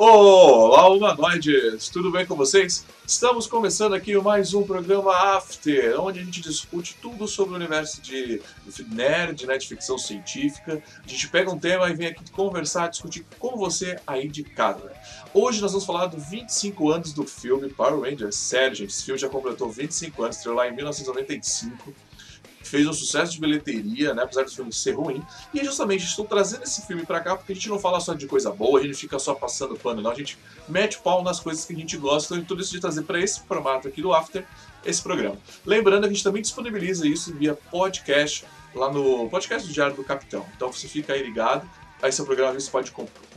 Olá, humanoides! Tudo bem com vocês? Estamos começando aqui mais um programa After, onde a gente discute tudo sobre o universo de nerd, né, de ficção científica. A gente pega um tema e vem aqui conversar, discutir com você aí de casa. Hoje nós vamos falar do 25 anos do filme Power Rangers. Sério, gente, esse filme já completou 25 anos, estreou lá em 1995 fez um sucesso de bilheteria, né, apesar do filme ser ruim. E justamente estou trazendo esse filme para cá porque a gente não fala só de coisa boa, a gente fica só passando pano, não. A gente mete pau nas coisas que a gente gosta e tudo isso de trazer para esse formato aqui do After esse programa. Lembrando que a gente também disponibiliza isso via podcast lá no podcast do Diário do Capitão. Então você fica aí ligado. Aí seu programa você pode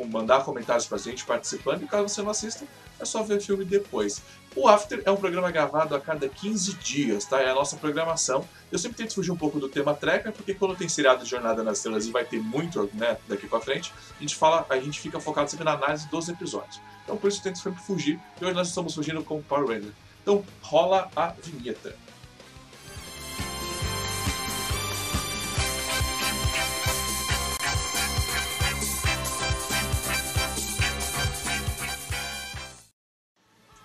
mandar comentários pra gente participando e caso você não assista, é só ver o filme depois. O After é um programa gravado a cada 15 dias, tá? É a nossa programação. Eu sempre tento fugir um pouco do tema Trekker, porque quando tem seriado de Jornada nas Estrelas e vai ter muito, né, daqui pra frente, a gente fala, a gente fica focado sempre na análise dos episódios. Então por isso eu tento sempre fugir, e hoje nós estamos fugindo com Power Ranger. Então rola a vinheta.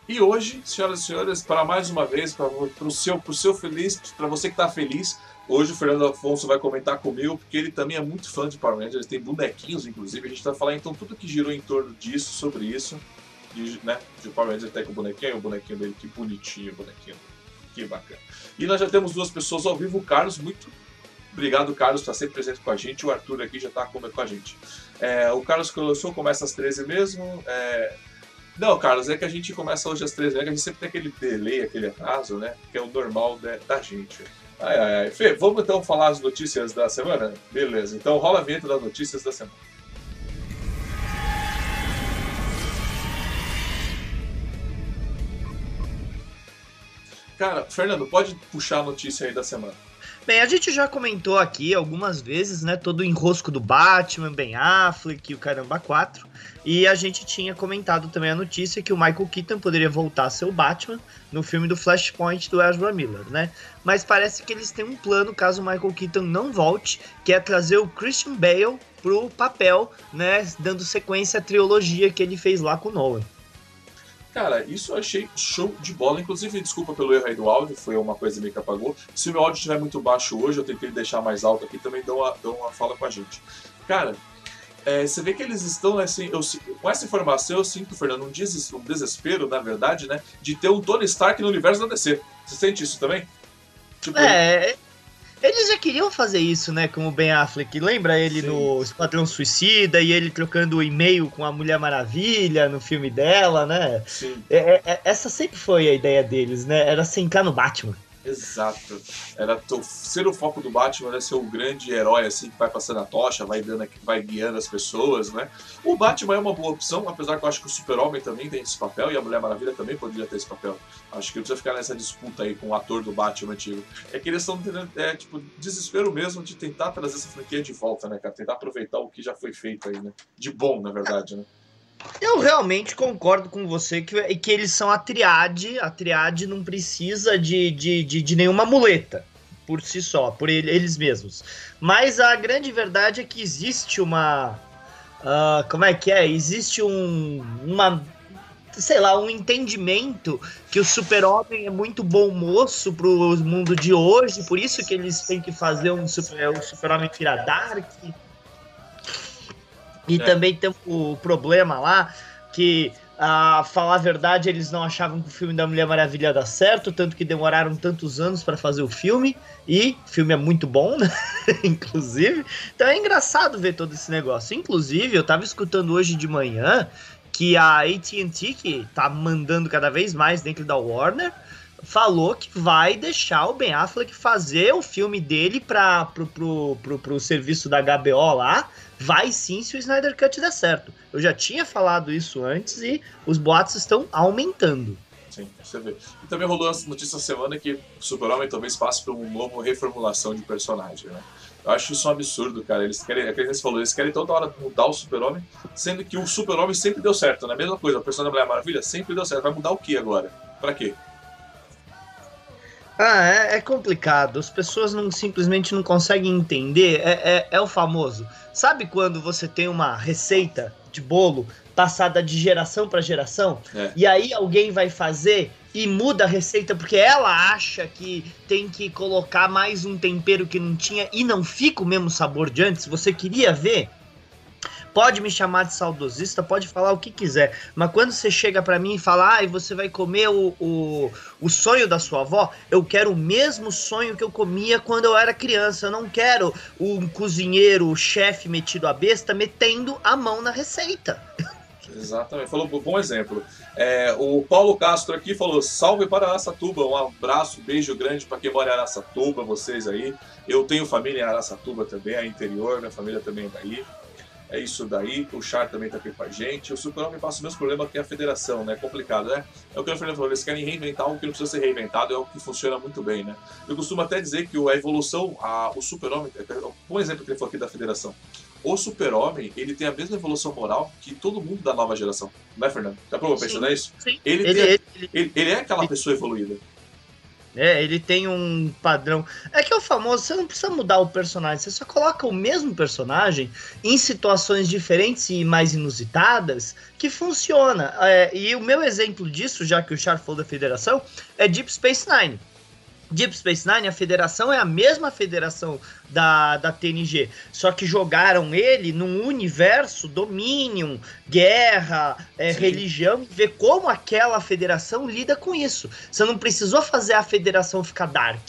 E hoje, senhoras e senhores, para mais uma vez, para o seu, pro seu feliz, para você que está feliz, hoje o Fernando Afonso vai comentar comigo, porque ele também é muito fã de Power Rangers, tem bonequinhos, inclusive, a gente vai falar então tudo que girou em torno disso, sobre isso, de, né, de Power Rangers até com o bonequinho, o bonequinho dele, que bonitinho o bonequinho, que bacana. E nós já temos duas pessoas ao vivo, o Carlos, muito obrigado, Carlos, está sempre presente com a gente, o Arthur aqui já está com a gente. É, o Carlos Colossou começa às 13 mesmo, é, não, Carlos, é que a gente começa hoje às três horas, a gente sempre tem aquele delay, aquele atraso, né? Que é o normal de, da gente. Ai, ai, ai. Fê, vamos então falar as notícias da semana? Beleza, então rola a vinheta das notícias da semana. Cara, Fernando, pode puxar a notícia aí da semana. Bem, a gente já comentou aqui algumas vezes, né, todo o enrosco do Batman, Ben Affleck, o Caramba 4, e a gente tinha comentado também a notícia que o Michael Keaton poderia voltar a ser o Batman no filme do Flashpoint do Ezra Miller, né? Mas parece que eles têm um plano caso o Michael Keaton não volte, que é trazer o Christian Bale pro papel, né, dando sequência à trilogia que ele fez lá com o Nolan. Cara, isso eu achei show de bola. Inclusive, desculpa pelo erro aí do áudio, foi uma coisa meio que apagou. Se o meu áudio estiver muito baixo hoje, eu tentei deixar mais alto aqui, também dão uma, dão uma fala com a gente. Cara, é, você vê que eles estão, assim, eu, com essa informação eu sinto, Fernando, um, des, um desespero, na verdade, né, de ter um Tony Stark no universo da DC. Você sente isso também? Tipo, é, eles já queriam fazer isso, né, com o Ben Affleck. Lembra ele Sim. no Esquadrão Suicida e ele trocando o e-mail com a Mulher Maravilha no filme dela, né? Sim. É, é, é essa sempre foi a ideia deles, né? Era se entrar no Batman. Exato. Era ser o foco do Batman, né? Ser o grande herói, assim, que vai passando a tocha, vai, dando, vai guiando as pessoas, né? O Batman é uma boa opção, apesar que eu acho que o Super-Homem também tem esse papel e a Mulher Maravilha também poderia ter esse papel. Acho que precisa ficar nessa disputa aí com o ator do Batman antigo. É que eles estão tendo, é, tipo, desespero mesmo de tentar trazer essa franquia de volta, né, cara? Tentar aproveitar o que já foi feito aí, né? De bom, na verdade, né? Eu realmente concordo com você que, que eles são a triade. A triade não precisa de, de, de, de nenhuma muleta por si só, por ele, eles mesmos. Mas a grande verdade é que existe uma. Uh, como é que é? Existe um. Uma. Sei lá, um entendimento que o super-homem é muito bom moço pro mundo de hoje, por isso que eles têm que fazer um super-homem um super virar dark e é. também tem o problema lá que, a falar a verdade, eles não achavam que o filme da Mulher Maravilha ia dar certo, tanto que demoraram tantos anos para fazer o filme. E o filme é muito bom, né? Inclusive. Então é engraçado ver todo esse negócio. Inclusive, eu tava escutando hoje de manhã que a AT&T, que tá mandando cada vez mais dentro da Warner, falou que vai deixar o Ben Affleck fazer o filme dele para pro, pro, pro, pro serviço da HBO lá. Vai sim se o Snyder Cut der certo. Eu já tinha falado isso antes e os boatos estão aumentando. Sim, você vê. E também rolou a notícia semana que o Super-Homem talvez passe por uma nova reformulação de personagem, né? Eu acho isso um absurdo, cara. Eles querem, é que você falou, eles querem toda hora mudar o Super-Homem, sendo que o Super-Homem sempre deu certo, né? A mesma coisa, a personagem da Mulher Maravilha sempre deu certo. Vai mudar o que agora? Pra quê? Ah, é, é, complicado. As pessoas não simplesmente não conseguem entender. É, é, é o famoso. Sabe quando você tem uma receita de bolo passada de geração para geração é. e aí alguém vai fazer e muda a receita porque ela acha que tem que colocar mais um tempero que não tinha e não fica o mesmo sabor de antes? Você queria ver? Pode me chamar de saudosista, pode falar o que quiser, mas quando você chega para mim e fala, ah, e você vai comer o, o, o sonho da sua avó, eu quero o mesmo sonho que eu comia quando eu era criança. Eu não quero um cozinheiro, o chefe metido a besta, metendo a mão na receita. Exatamente, falou um bom exemplo. É, o Paulo Castro aqui falou: salve para Araçatuba, um abraço, beijo grande para quem mora em Araçatuba, vocês aí. Eu tenho família em Araçatuba também, é interior, minha família também é daí. É isso daí, o Char também tá aqui com a gente. O Super-Homem passa o mesmo problema que a federação, né? É complicado, né? É o que o Fernando falou, eles querem reinventar algo que não precisa ser reinventado, é o que funciona muito bem, né? Eu costumo até dizer que a evolução, a, o Super-Homem, um exemplo que ele falou aqui da federação. O Super-Homem, ele tem a mesma evolução moral que todo mundo da nova geração. Não é, Fernando? Já provou pensando nisso? Sim. Ele, ele, ele, ele, ele é aquela pessoa evoluída. É, ele tem um padrão. É que é o famoso, você não precisa mudar o personagem, você só coloca o mesmo personagem em situações diferentes e mais inusitadas que funciona. É, e o meu exemplo disso, já que o Char falou da federação, é Deep Space Nine. Deep Space Nine, a federação é a mesma federação da, da TNG, só que jogaram ele num universo Dominion, guerra, é, religião, e ver como aquela federação lida com isso. Você não precisou fazer a federação ficar dark.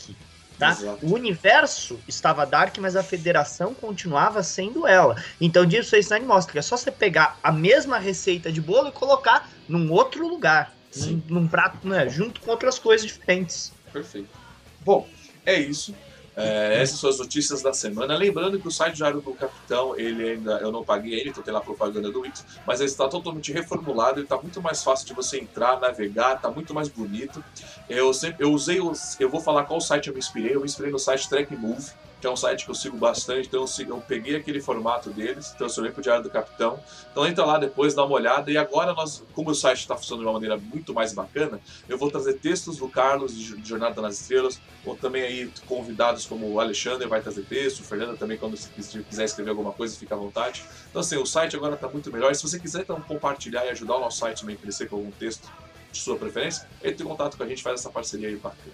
Tá? O universo estava dark, mas a federação continuava sendo ela. Então, Deep Space Nine mostra que é só você pegar a mesma receita de bolo e colocar num outro lugar, num, num, prato, né, junto com outras coisas diferentes. Perfeito. Bom, é isso. É, essas são as notícias da semana. Lembrando que o site Diário do Capitão, ele ainda, eu não paguei ele, então tem lá a propaganda do Wix, mas ele está totalmente reformulado, ele está muito mais fácil de você entrar, navegar, está muito mais bonito. Eu sempre, eu usei, os, eu vou falar qual site eu me inspirei, eu me inspirei no site Track Move, que é um site que eu sigo bastante, então eu, peguei aquele formato deles, transformei para o Diário do Capitão. Então entra lá depois, dá uma olhada, e agora nós, como o site está funcionando de uma maneira muito mais bacana, eu vou trazer textos do Carlos de Jornada nas Estrelas, ou também aí convidados como o Alexandre vai trazer texto, o Fernando também, quando você quiser escrever alguma coisa, fica à vontade. Então assim, o site agora está muito melhor, e se você quiser então compartilhar e ajudar o nosso site também a crescer com algum texto de sua preferência, entre em contato com a gente, faz essa parceria aí bacana.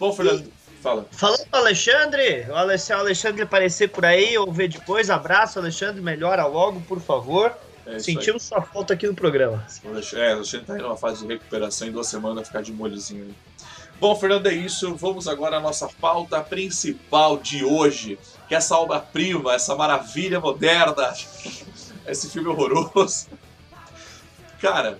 Bom, Fernando... E... Fala. Falando pro Alexandre, o Alexandre aparecer por aí ou ver depois, abraço, Alexandre, melhora logo, por favor. É Sentimos sua falta aqui no programa. É, o Alexandre tá em uma fase de recuperação, em duas semanas ficar de molhozinho. Bom, Fernando, é isso. Vamos agora à nossa pauta principal de hoje, que é essa obra-prima, essa maravilha moderna, esse filme horroroso. Cara,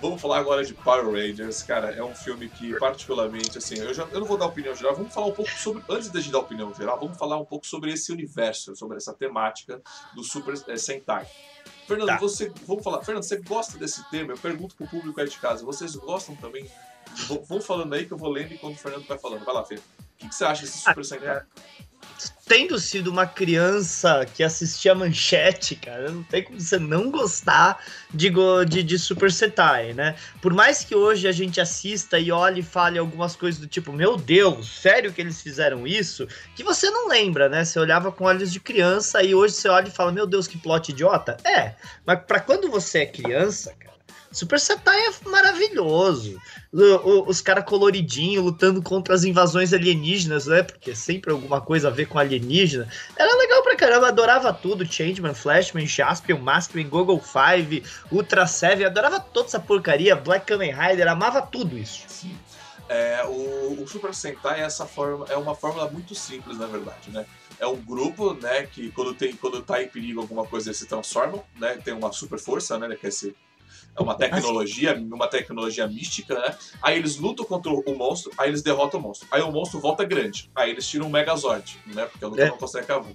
Vamos falar agora de Power Rangers, cara, é um filme que particularmente, assim, eu, já, eu não vou dar opinião geral, vamos falar um pouco sobre, antes de dar opinião geral, vamos falar um pouco sobre esse universo, sobre essa temática do Super é, Sentai. Fernando, tá. você, vamos falar, Fernando, você gosta desse tema? Eu pergunto pro público aí de casa, vocês gostam também? Vão falando aí que eu vou lendo enquanto o Fernando vai falando. Vai lá, Fê. O que, que você acha desse Super ah, Sentai? É tendo sido uma criança que assistia manchete, cara, não tem como você não gostar de, de, de Super Sentai, né? Por mais que hoje a gente assista e olhe e fale algumas coisas do tipo, meu Deus, sério que eles fizeram isso? Que você não lembra, né? Você olhava com olhos de criança e hoje você olha e fala, meu Deus, que plot idiota. É, mas para quando você é criança, cara, Super Sentai é maravilhoso. Os caras coloridinhos lutando contra as invasões alienígenas, né? Porque sempre alguma coisa a ver com alienígena. Era legal pra caramba, adorava tudo. Changeman, Flashman, Jaspion, Maskman, Google Five, Ultra Seven, adorava toda essa porcaria. Black Kamen Rider, amava tudo isso. Sim. É, o, o, Super Sentai é, essa forma, é uma fórmula muito simples, na verdade, né? É um grupo, né, que quando, tem, quando tá em perigo alguma coisa, eles se transformam, né? Tem uma super força, né, que é esse é uma tecnologia, uma tecnologia mística, né? Aí eles lutam contra o monstro, aí eles derrotam o monstro. Aí o monstro volta grande. Aí eles tiram um Megazord, né? Porque a luta é. não consegue acabar.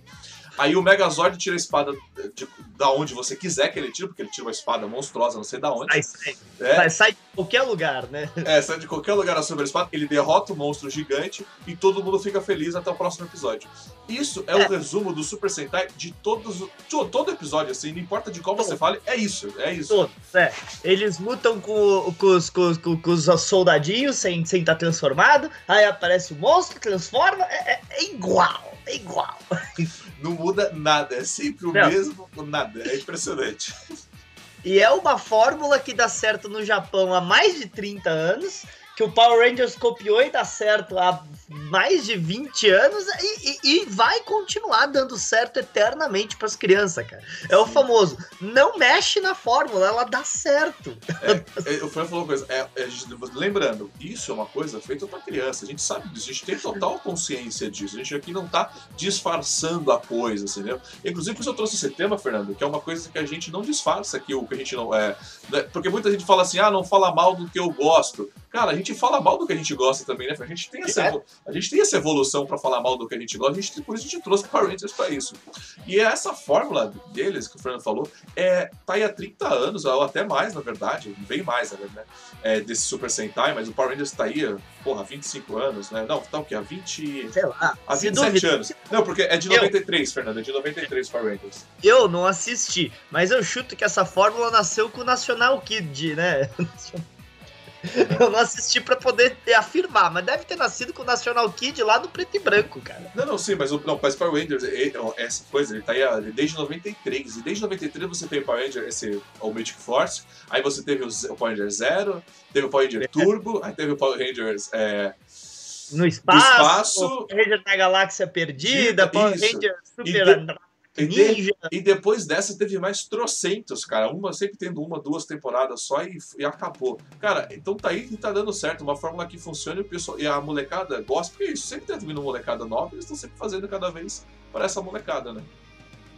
Aí o Megazord tira a espada de, da onde você quiser que ele tire, porque ele tira uma espada monstruosa, não sei da onde. Sai, sai, é. sai de qualquer lugar, né? É, sai de qualquer lugar a a espada, ele derrota o monstro gigante e todo mundo fica feliz até o próximo episódio. Isso é, é. o resumo do Super Sentai de todos. De, todo episódio, assim, não importa de qual você fale, é isso, é isso. Todos, é. Eles lutam com, com, os, com, com, com os soldadinhos sem estar sem tá transformado, aí aparece o monstro, transforma, é, é, é igual, é igual. Não muda nada, é sempre o não. mesmo, nada. É impressionante. E é uma fórmula que dá certo no Japão há mais de 30 anos que o Power Rangers copiou e dá certo há mais de 20 anos e, e, e vai continuar dando certo eternamente para as crianças, cara. É o famoso, não mexe na fórmula, ela dá certo. É, é, o Fran falou uma coisa, é, é, lembrando, isso é uma coisa feita para criança, a gente sabe disso, a gente tem total consciência disso, a gente aqui não tá disfarçando a coisa, entendeu? Inclusive, por isso eu trouxe esse tema, Fernando, que é uma coisa que a gente não disfarça aqui, o que a gente não é. Né? Porque muita gente fala assim, ah, não fala mal do que eu gosto. Cara, a gente fala mal do que a gente gosta também, né? A gente tem essa, é. a gente tem essa evolução para falar mal do que a gente gosta, a gente, por isso a gente trouxe Power Rangers para isso. E essa fórmula deles, que o Fernando falou, é, tá aí há 30 anos, ou até mais, na verdade, bem mais, na verdade, né? É, desse Super Sentai, mas o Power Rangers tá aí, porra, há 25 anos, né? Não, tá o quê? Há 20. Sei lá. Há 27 anos. Não, porque é de 93, eu... Fernando, é de 93 Power Rangers. Eu não assisti, mas eu chuto que essa fórmula nasceu com o National Kid, né? Eu não assisti pra poder afirmar, mas deve ter nascido com o National Kid lá no preto e branco, cara. Não, não, sim, mas o não, mas Power Rangers, essa coisa, ele tá aí desde 93. E desde 93 você tem o Power Ranger, esse, o Mythic Force, aí você teve o, Power Ranger Zero, teve o Power Ranger é. Turbo, aí teve o Power Rangers. É, no espaço, espaço Ranger da Galáxia Perdida, Power Ranger Super. E, de, e, depois dessa teve mais trocentos, cara. Uma sempre tendo uma, duas temporadas só e, e, acabou. Cara, então tá aí que tá dando certo. Uma fórmula que funciona e, o pessoal, e a molecada gosta, porque isso sempre tá vindo molecada nova, eles estão sempre fazendo cada vez para essa molecada, né?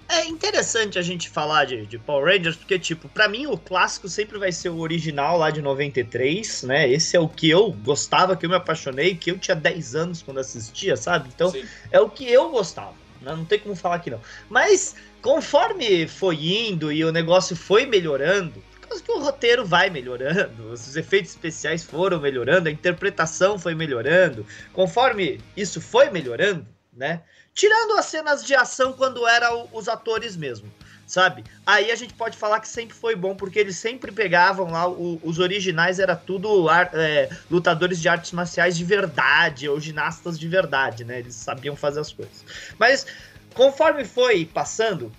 É interessante a gente falar de, de Power Rangers, porque, tipo, para mim o clássico sempre vai ser o original lá de 93, né? Esse é o que eu gostava, que eu me apaixonei, que eu tinha 10 anos quando assistia, sabe? Então, Sim. é o que eu gostava. Né? Não tem como falar aqui não. Mas conforme foi indo e o negócio foi melhorando, por causa que o roteiro vai melhorando, os efeitos especiais foram melhorando, a interpretação foi melhorando, conforme isso foi melhorando, né? Tirando as cenas de ação quando eram os atores mesmo sabe? Aí a gente pode falar que sempre foi bom, porque eles sempre pegavam lá, o, os originais era tudo é, lutadores de artes marciais de verdade, ou ginastas de verdade, né? Eles sabiam fazer as coisas. Mas conforme foi passando,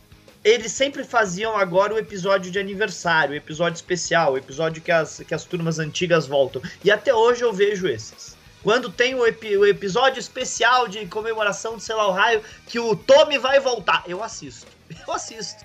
eles sempre faziam agora o episódio de aniversário, o episódio especial, o episódio que as, que as turmas antigas voltam. E até hoje eu vejo esses. Quando tem o, epi, o episódio especial de comemoração de sei lá o raio, que o Tommy vai voltar, eu assisto. Eu assisto.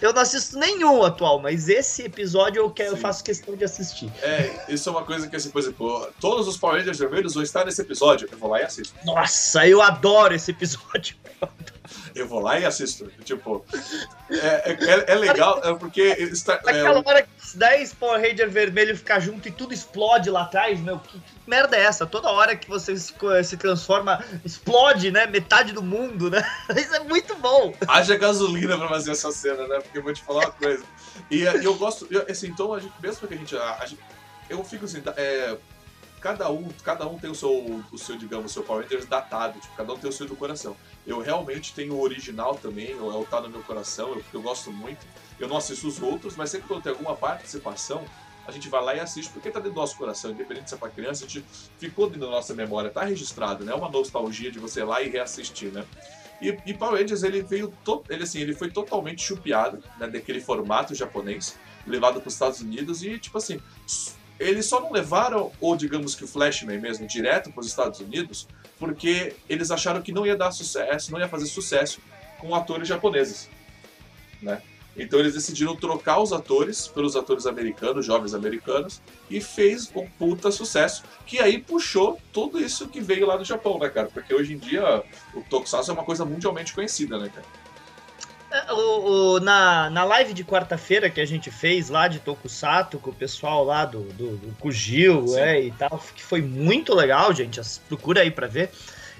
Eu não assisto nenhum atual, mas esse episódio eu, quero, eu faço questão de assistir. É, isso é uma coisa que, assim, por exemplo, todos os Power Rangers vermelhos vão estar nesse episódio. Eu vou lá e assisto. Nossa, eu adoro esse episódio. Eu vou lá e assisto. Tipo, é, é, é legal, é porque. Está, é, Aquela hora que os 10 Power Ranger vermelho ficar junto e tudo explode lá atrás, meu, que, que merda é essa? Toda hora que você se, se, transforma, explode, né? Metade do mundo, né? Isso é muito bom. Haja gasolina pra fazer essa cena, né? Porque eu vou te falar uma coisa. E, e eu gosto, assim, então, a gente, mesmo que a gente, a, a gente. Eu fico assim, é, cada um, cada um tem o seu, o seu, digamos, o seu Power Rangers datado, tipo, cada um tem o seu do coração. Eu realmente tenho o original também, é o tá no meu coração, eu, eu gosto muito. Eu não assisto os outros, mas sempre que eu tenho alguma participação, a gente vai lá e assiste, porque tá dentro do nosso coração, independente se é pra criança, a gente ficou dentro da nossa memória, tá registrado, né? É uma nostalgia de você ir lá e reassistir, né? E, e Power Rangers, ele veio, ele assim, ele foi totalmente chupiado, né, daquele formato japonês, levado para os Estados Unidos e, tipo assim, eles só não levaram, ou digamos que o Flashman mesmo, direto para os Estados Unidos, porque eles acharam que não ia dar sucesso, não ia fazer sucesso com atores japoneses, né? Então eles decidiram trocar os atores pelos atores americanos, jovens americanos, e fez um puta sucesso, que aí puxou tudo isso que veio lá do Japão, né, cara? Porque hoje em dia o Tokusatsu é uma coisa mundialmente conhecida, né, cara? É, o, o, na, na live de quarta-feira que a gente fez lá de Tokusato com o pessoal lá do, do, do Kujil é, e tal, que foi muito legal, gente. Procura aí pra ver.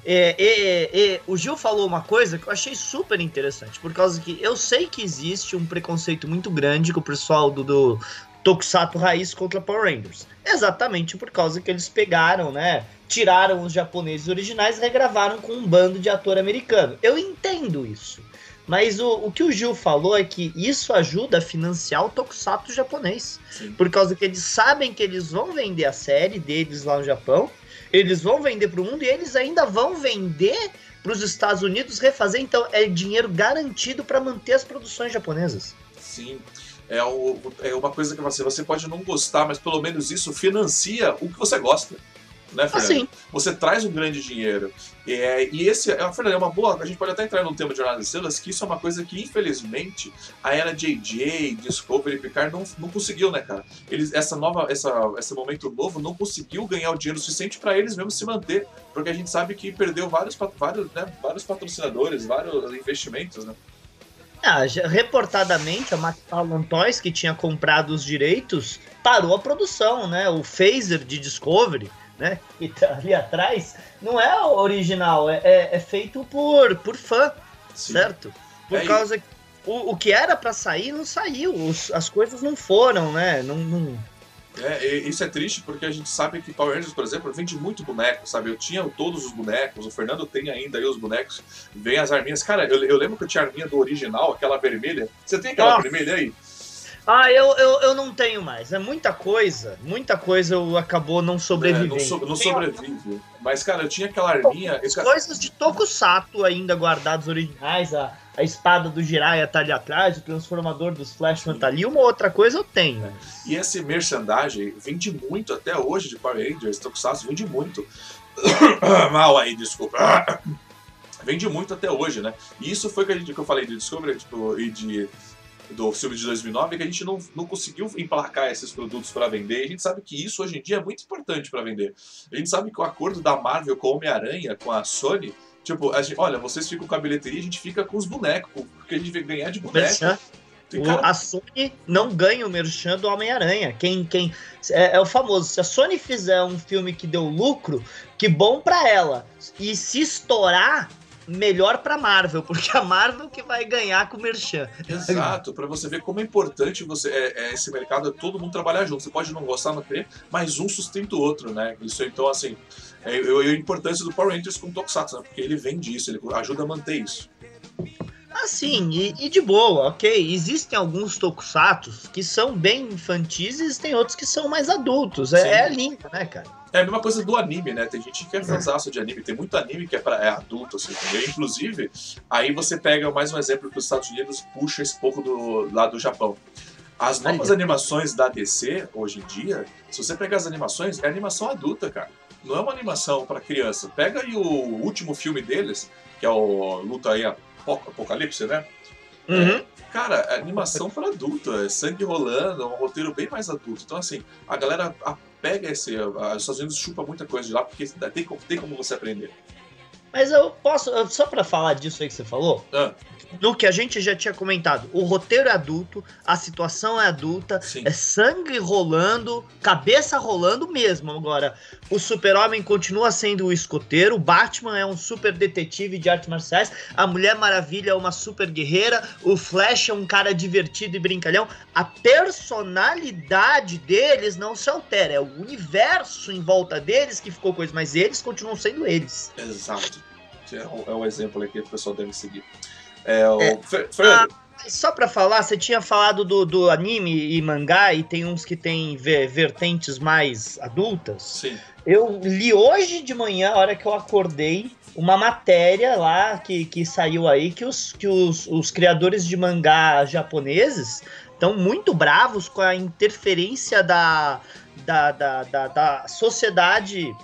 É, é, é, o Gil falou uma coisa que eu achei super interessante, por causa que eu sei que existe um preconceito muito grande com o pessoal do, do Tokusatsu Raiz contra Power Rangers. Exatamente por causa que eles pegaram, né? Tiraram os japoneses originais e regravaram com um bando de ator americano. Eu entendo isso. Mas o, o que o Gil falou é que isso ajuda a financiar o Tokusatsu japonês. Sim. Por causa que eles sabem que eles vão vender a série deles lá no Japão, eles vão vender para o mundo e eles ainda vão vender para os Estados Unidos refazer. Então é dinheiro garantido para manter as produções japonesas. Sim. É, o, é uma coisa que você, você pode não gostar, mas pelo menos isso financia o que você gosta né, Fernando? Assim. Você traz um grande dinheiro. É, e esse, é, Fernando, é uma boa. A gente pode até entrar num tema de Jornada das Estrelas, que isso é uma coisa que, infelizmente, a era JJ, Discovery, Picard não, não conseguiu, né, cara? Eles, essa nova, essa, esse momento novo não conseguiu ganhar o dinheiro suficiente para eles mesmos se manter, porque a gente sabe que perdeu vários, vários, né, vários patrocinadores, vários investimentos, né? Ah, reportadamente, a McFarlane Toys, que tinha comprado os direitos, parou a produção, né? O Phaser de Discovery né? Que tá ali atrás, não é original, é, é, é feito por, por fã, Sim. certo? Por é causa que o, o que era para sair não saiu, os, as coisas não foram, né? Não, não... É, isso é triste porque a gente sabe que Power Rangers, por exemplo, vende muito boneco, sabe? Eu tinha todos os bonecos, o Fernando tem ainda aí os bonecos, vem as arminhas. Cara, eu, eu lembro que eu tinha a arminha do original, aquela vermelha. Você tem aquela vermelha aí? Ah, eu, eu, eu não tenho mais. É muita coisa. Muita coisa eu acabou não sobrevivendo. É, não, so, não sobrevive. Mas, cara, eu tinha aquela arminha. As coisas de Tokusatsu ainda guardados originais. A, a espada do Jiraiya tá ali atrás, o transformador dos Flashman tá ali. Uma outra coisa eu tenho. É. E esse merchandising vende muito até hoje de Power Rangers. Tokusatsu vende muito. Mal aí, desculpa. vende muito até hoje, né? E isso foi que, a gente, que eu falei de Discovery tipo, e de do filme de 2009 que a gente não, não conseguiu emplacar esses produtos para vender. E a gente sabe que isso hoje em dia é muito importante para vender. A gente sabe que o acordo da Marvel com o Homem-Aranha, com a Sony, tipo, a gente, olha, vocês ficam com a bilheteria, a gente fica com os bonecos, porque a gente vai ganhar de boneco. Cara... A Sony não ganha o merchan do Homem-Aranha. Quem, quem é, é, o famoso. Se a Sony fizer um filme que deu lucro, que bom para ela. E se estourar, melhor para Marvel, porque a Marvel que vai ganhar com o Merchan. Exato, para você ver como é importante você é, é, esse mercado, é todo mundo trabalhar junto. Você pode não gostar, não querer, mas um sustenta o outro, né? Isso então, assim, é, é a importância do Power Rangers com o Tokusatsu, né? porque ele vende isso, ele ajuda a manter isso. Assim, e, e, de boa, ok. Existem alguns tokusatsu que são bem infantis e tem outros que são mais adultos. É, é lindo, né, cara? É a mesma coisa do anime, né? Tem gente que é fanzaço de anime, tem muito anime que é, pra, é adulto, assim, entendeu? Inclusive, aí você pega mais um exemplo que os Estados Unidos puxa esse pouco do lado do Japão. As novas animações da DC, hoje em dia, se você pegar as animações, é animação adulta, cara. Não é uma animação para criança. Pega aí o último filme deles, que é o Luta aí Apocalipse, né? Uhum. É, cara, é animação para adulto, é sangue rolando, é um roteiro bem mais adulto. Então, assim, a galera pega esse. Os Estados Unidos chupa muita coisa de lá, porque tem, tem como você aprender. Mas eu posso, só para falar disso aí que você falou, ah no que a gente já tinha comentado. O roteiro é adulto, a situação é adulta, Sim. é sangue rolando, cabeça rolando mesmo. Agora, o Super-Homem continua sendo o escoteiro, o Batman é um super detetive de artes marciais, a Mulher Maravilha é uma super guerreira, o Flash é um cara divertido e brincalhão. A personalidade deles não se altera, é o universo em volta deles que ficou coisa, mas eles continuam sendo eles. Exato. É um, é um exemplo aqui que o pessoal deve seguir. É, o é, ah, só pra falar, você tinha falado do, do anime e mangá, e tem uns que tem vertentes mais adultas. Sim. Eu li hoje de manhã, a hora que eu acordei, uma matéria lá que, que saiu aí que os, que os, os criadores de mangá japoneses estão muito bravos com a interferência da, da, da, da, da sociedade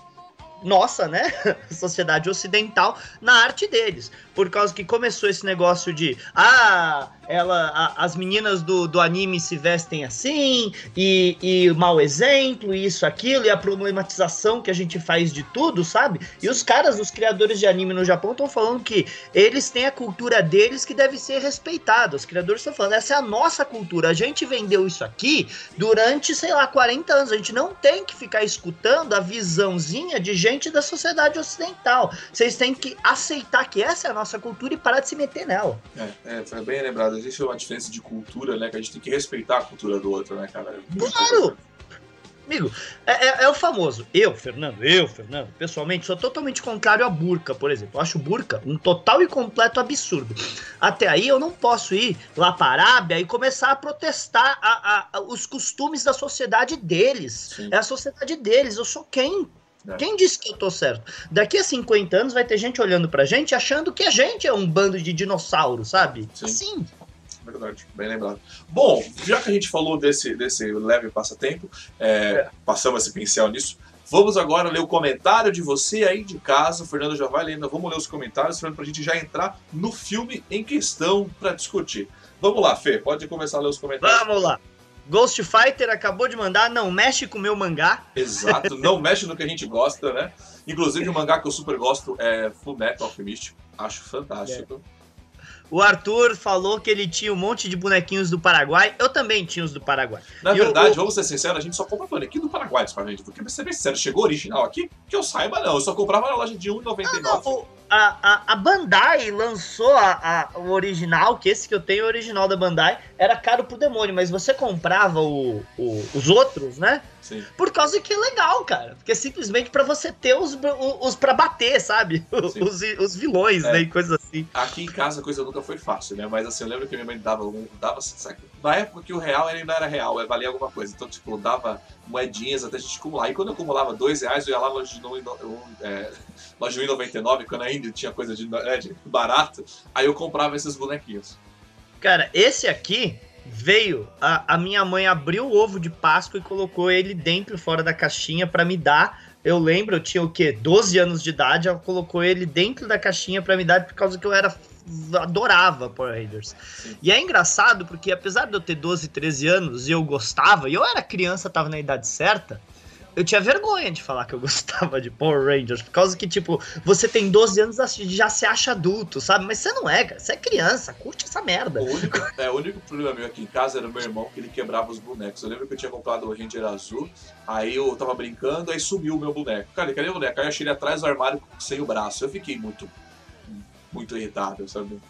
nossa, né, sociedade ocidental, na arte deles. Por causa que começou esse negócio de ah, ela, a, as meninas do, do anime se vestem assim, e, e mau exemplo, e isso, aquilo, e a problematização que a gente faz de tudo, sabe? E os caras, os criadores de anime no Japão, estão falando que eles têm a cultura deles que deve ser respeitada. Os criadores estão falando, essa é a nossa cultura. A gente vendeu isso aqui durante, sei lá, 40 anos. A gente não tem que ficar escutando a visãozinha de gente da sociedade ocidental. Vocês têm que aceitar que essa é a nossa cultura e parar de se meter nela. É, é foi bem lembrado. Existe uma diferença de cultura, né? Que a gente tem que respeitar a cultura do outro, né, cara? É claro! Amigo, é, é, é, o famoso. Eu, Fernando, eu, Fernando, pessoalmente, sou totalmente contrário a burca, por exemplo. Eu acho burca um total e completo absurdo. Até aí eu não posso ir lá para a Arábia e começar a protestar a, a, a, os costumes da sociedade deles. Sim. É a sociedade deles. Eu sou quem? É. Quem disse que eu tô certo? Daqui a 50 anos vai ter gente olhando pra gente achando que a gente é um bando de dinossauros, sabe? Sim. Assim verdade, bem lembrado. Bom, já que a gente falou desse, desse leve passatempo, é, é. passamos esse pincel nisso, vamos agora ler o comentário de você aí de casa. O Fernando já vai lendo, vamos ler os comentários, Fernando, pra gente já entrar no filme em questão para discutir. Vamos lá, Fê, pode começar a ler os comentários. Vamos lá. Ghost Fighter acabou de mandar, não mexe com o meu mangá. Exato, não mexe no que a gente gosta, né? Inclusive, o mangá que eu super gosto é Full Metal Alchemist. Acho fantástico. É. O Arthur falou que ele tinha um monte de bonequinhos do Paraguai. Eu também tinha os do Paraguai. Na e verdade, eu, vamos ser sinceros, a gente só compra bonequinho do Paraguai gente. Porque, pra ser bem sincero, chegou original aqui? Que eu saiba, não. Eu só comprava na loja de R$1,99 a, a, a Bandai lançou a, a, o original, que esse que eu tenho, o original da Bandai, era caro pro demônio, mas você comprava o, o os outros, né? Sim. Por causa que é legal, cara. Porque é simplesmente para você ter os, os, para bater, sabe? Os, os vilões, é. né? E coisas assim. Aqui em casa a coisa nunca foi fácil, né? Mas assim, eu lembro que minha mãe dava, dava sabe? na época que o real ainda era real, valia alguma coisa. Então, tipo, dava moedinhas até a gente acumular. E quando eu acumulava dois reais, eu ia lá na loja de, é, loja de 1,99, quando ainda tinha coisa de, é, de barato, aí eu comprava esses bonequinhos. Cara, esse aqui veio. A, a minha mãe abriu o ovo de Páscoa e colocou ele dentro fora da caixinha para me dar. Eu lembro, eu tinha o quê? 12 anos de idade. Ela colocou ele dentro da caixinha para me dar por causa que eu era adorava Power Rangers. E é engraçado porque apesar de eu ter 12, 13 anos e eu gostava, e eu era criança, tava na idade certa, eu tinha vergonha de falar que eu gostava de Power Rangers, por causa que, tipo, você tem 12 anos e já se acha adulto, sabe? Mas você não é, cara. Você é criança, curte essa merda. O único, é, o único problema meu aqui em casa era o meu irmão, que ele quebrava os bonecos. Eu lembro que eu tinha comprado o Ranger azul, aí eu tava brincando, aí subiu o meu boneco. Cara, cadê o boneco? Aí eu achei ele atrás do armário sem o braço. Eu fiquei muito muito irritável, sabe?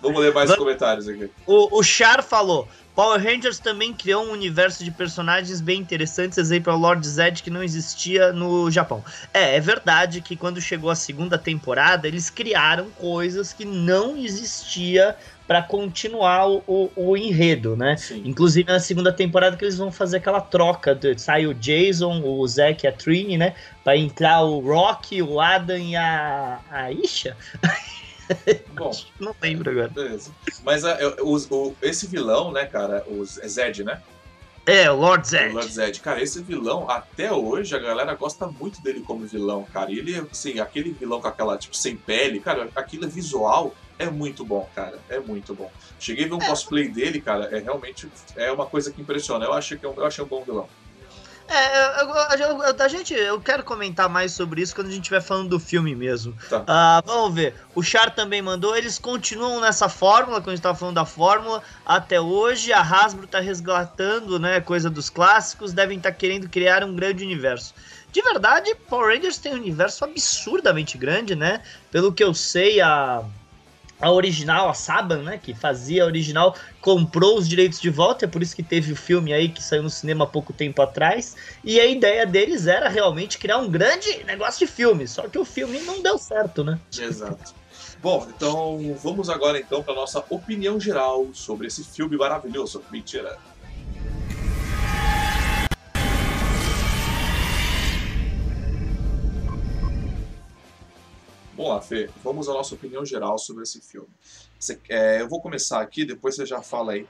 Vamos ler mais comentários aqui. O, o Char falou: Power Rangers também criou um universo de personagens bem interessantes, exemplo é o Lord Zed, que não existia no Japão. É, é verdade que quando chegou a segunda temporada, eles criaram coisas que não existia para continuar o, o, o, enredo, né? Sim. Inclusive na segunda temporada que eles vão fazer aquela troca, de, sai o Jason, o Zack e a Trini, né? Para entrar o Rock, o Adam e a, a Isha. Bom, não lembro agora. Beleza. Mas a, é, o, o, esse vilão, né, cara, o Zed, né? É, o Lord Zed. O Lord Zed. Cara, esse vilão, até hoje, a galera gosta muito dele como vilão, cara. E ele, assim, aquele vilão com aquela, tipo, sem pele, cara, aquilo é visual é muito bom, cara. É muito bom. Cheguei a ver um é. cosplay dele, cara. É realmente é uma coisa que impressiona. Eu acho que é eu achei um bom vilão. É, eu, eu, eu, a gente, eu quero comentar mais sobre isso quando a gente estiver falando do filme mesmo. Tá. Uh, vamos ver. O Char também mandou. Eles continuam nessa fórmula, quando a gente estava falando da fórmula, até hoje. A Hasbro está resgatando, né, coisa dos clássicos. Devem estar tá querendo criar um grande universo. De verdade, Power Rangers tem um universo absurdamente grande, né? Pelo que eu sei, a a original, a Saban, né, que fazia a original, comprou os direitos de volta, é por isso que teve o filme aí que saiu no cinema há pouco tempo atrás, e a ideia deles era realmente criar um grande negócio de filme, só que o filme não deu certo, né? Exato. Bom, então vamos agora então para nossa opinião geral sobre esse filme maravilhoso. Mentira. Bom lá, Fê, vamos à nossa opinião geral sobre esse filme. Você, é, eu vou começar aqui, depois você já fala aí.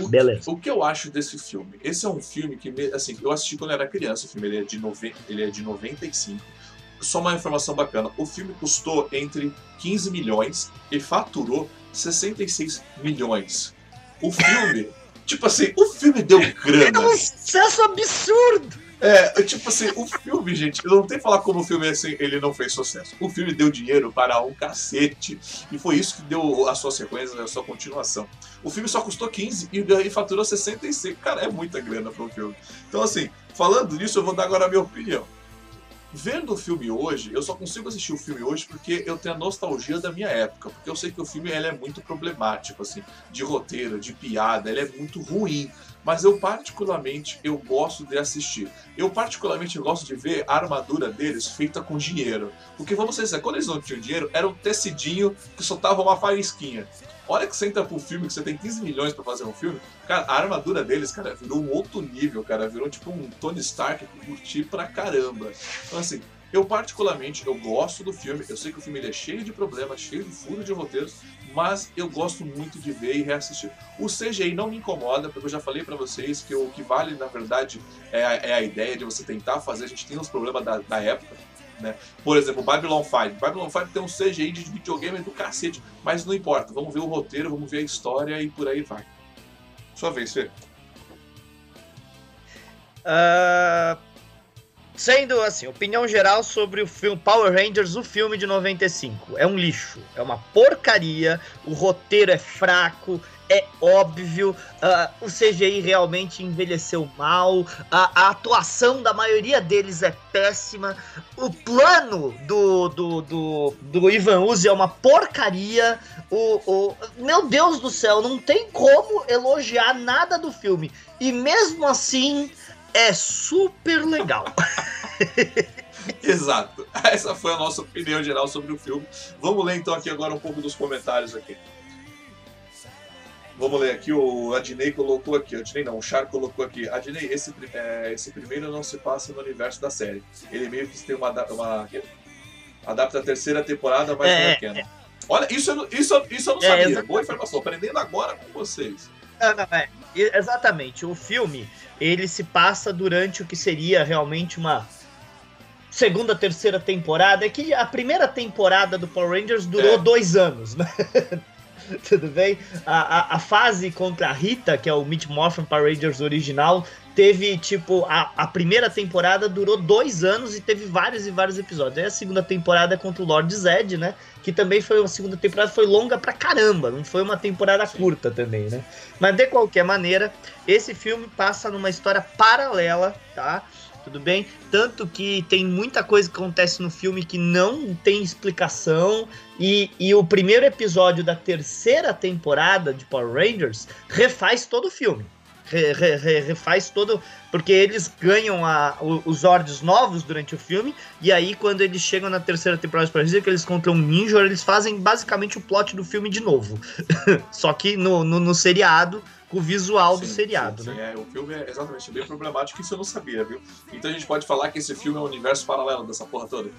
O, Beleza. O que eu acho desse filme? Esse é um filme que, assim, eu assisti quando eu era criança, o filme ele é de, nove, ele é de 95. só uma informação bacana: o filme custou entre 15 milhões e faturou 66 milhões. O filme, tipo assim, o filme deu grana. É um sucesso absurdo! É, tipo assim, o filme, gente, eu não tenho que falar como o filme assim, ele não fez sucesso. O filme deu dinheiro para um cacete. E foi isso que deu a sua sequência, a sua continuação. O filme só custou 15 e, e faturou 66. Cara, é muita grana para um filme. Então, assim, falando nisso, eu vou dar agora a minha opinião. Vendo o filme hoje, eu só consigo assistir o filme hoje porque eu tenho a nostalgia da minha época. Porque eu sei que o filme ele é muito problemático, assim, de roteiro, de piada, ele é muito ruim mas eu particularmente eu gosto de assistir. Eu particularmente gosto de ver a armadura deles feita com dinheiro. Porque vamos dizer, quando eles não tinham dinheiro, era um tecidinho que soltava uma faísquinha. Olha que você entra pro filme, que você tem 15 milhões para fazer um filme, cara, a armadura deles, cara, virou um outro nível, cara, virou tipo um Tony Stark que curti pra caramba. Então assim, eu particularmente, eu gosto do filme, eu sei que o filme é cheio de problemas, cheio de furos de roteiros, mas eu gosto muito de ver e reassistir. O CGI não me incomoda, porque eu já falei para vocês que o que vale, na verdade, é a, é a, ideia de você tentar fazer. A gente tem uns problemas da, da época, né? Por exemplo, Babylon 5. Babylon 5 tem um CGI de videogame do cacete, mas não importa. Vamos ver o roteiro, vamos ver a história e por aí vai. Sua vez, Fê. Uh, Sendo assim, opinião geral sobre o filme Power Rangers, o filme de 95. É um lixo, é uma porcaria, o roteiro é fraco, é óbvio, uh, o CGI realmente envelheceu mal, a, a, atuação da maioria deles é péssima, o plano do, do, do, do Ivan Uzi é uma porcaria, o, o, meu Deus do céu, não tem como elogiar nada do filme, e mesmo assim é super legal. Exato. Essa foi a nossa opinião geral sobre o filme. Vamos ler então aqui agora um pouco dos comentários aqui. Vamos ler aqui, o Adnei colocou aqui, Adnei não, o Char colocou aqui. Adnei, esse, é, esse primeiro não se passa no universo da série. Ele meio que tem uma, uma adapta a terceira temporada, mas é, não é. É. Olha, isso, eu, isso, isso eu não é, sabia. Boa informação, aprendendo agora com vocês. Não, não, é. Exatamente. O filme, ele se passa durante o que seria realmente uma segunda, terceira temporada. É que a primeira temporada do Power Rangers durou é. dois anos, né? Tudo bem? A, a, a, fase contra a Rita, que é o Meat Morphin Power Rangers original, teve, tipo, a, a primeira temporada durou dois anos e teve vários e vários episódios. Aí a segunda temporada é contra o Lord Zed, né? Que também foi uma segunda temporada, foi longa pra caramba, não foi uma temporada Sim. curta também, né? Mas de qualquer maneira, esse filme passa numa história paralela, tá? Tudo bem? Tanto que tem muita coisa que acontece no filme que não tem explicação. E, e o primeiro episódio da terceira temporada de Power Rangers refaz todo o filme re, re, refaz todo. Porque eles ganham a, os Zords novos durante o filme. E aí, quando eles chegam na terceira temporada de Power que eles encontram um ninja, eles fazem basicamente o plot do filme de novo. Só que no, no, no seriado o visual sim, do seriado, sim, sim. né? É, o filme é exatamente bem problemático, isso eu não sabia, viu? Então a gente pode falar que esse filme é um universo paralelo dessa porra toda.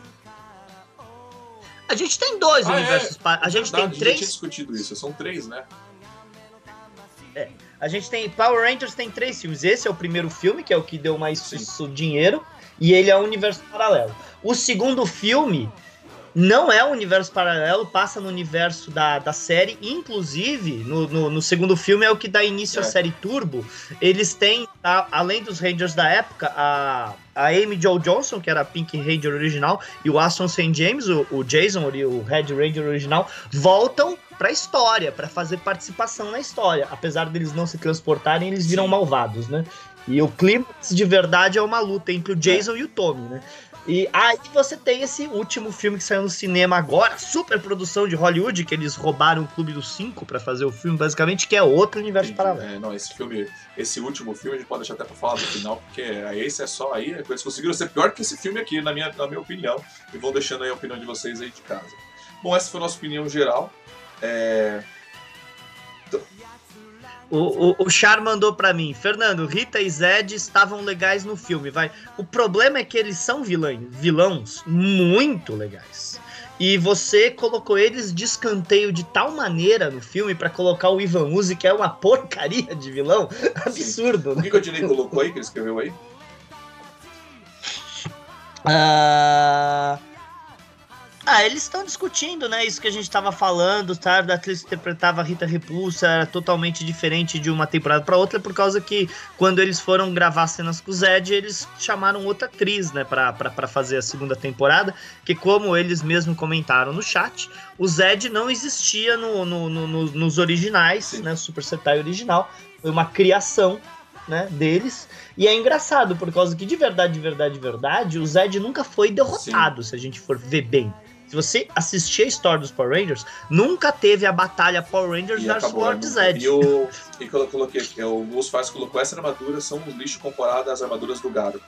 A gente tem dois ah, é? universos. É. A gente Verdade, tem três. A gente tinha discutido isso, são três, né? É. A gente tem. Power Rangers tem três filmes. Esse é o primeiro filme, que é o que deu mais dinheiro. E ele é um universo paralelo. O segundo filme não é um universo paralelo, passa no universo da, da série. Inclusive, no, no, no segundo filme é o que dá início é. à série Turbo. Eles têm, a, além dos Rangers da época, a, a Amy Jo Johnson, que era a Pink Ranger original, e o Aston St. James, o, o Jason, o Red Ranger original, voltam pra história, para fazer participação na história. Apesar deles não se transportarem, eles viram Sim. malvados, né? E o clímax de verdade é uma luta entre o Jason é. e o Tommy, né? E aí você tem esse último filme que saiu no cinema agora, super produção de Hollywood, que eles roubaram o Clube dos Cinco para fazer o filme, basicamente, que é outro universo Entendi. paralelo. É, não, esse filme, esse último filme a gente pode deixar até pra falar no final, porque esse é só aí, eles conseguiram ser pior que esse filme aqui, na minha, na minha opinião, e vão deixando aí a opinião de vocês aí de casa. Bom, essa foi a nossa opinião geral. É... O, o, o Char mandou para mim, Fernando, Rita e Zed estavam legais no filme, vai. O problema é que eles são vilãs, vilãos muito legais. E você colocou eles de escanteio de tal maneira no filme para colocar o Ivan Uzi, que é uma porcaria de vilão. Absurdo, né? O que, o Dinei colocou aí, que ele escreveu aí? Uh, Ah, eles estão discutindo, né? Isso que a gente estava falando, tá? Da atriz que interpretava Rita Repulsa era totalmente diferente de uma temporada para outra, por causa que quando eles foram gravar cenas com o Zed, eles chamaram outra atriz, né, pra, pra, pra fazer a segunda temporada. Que, como eles mesmos comentaram no chat, o Zed não existia no, no, no, nos originais, Sim. né? Super Sentai original. Foi uma criação né, deles. E é engraçado, por causa que de verdade, de verdade, de verdade, o Zed nunca foi derrotado, Sim. se a gente for ver bem. Se você assistir a história dos Power Rangers, nunca teve a batalha Power Rangers versus Lord Zed. E, o, e quando eu coloquei aqui, o Gus Faz colocou essa armadura são um lixo comparado às armaduras do Garo.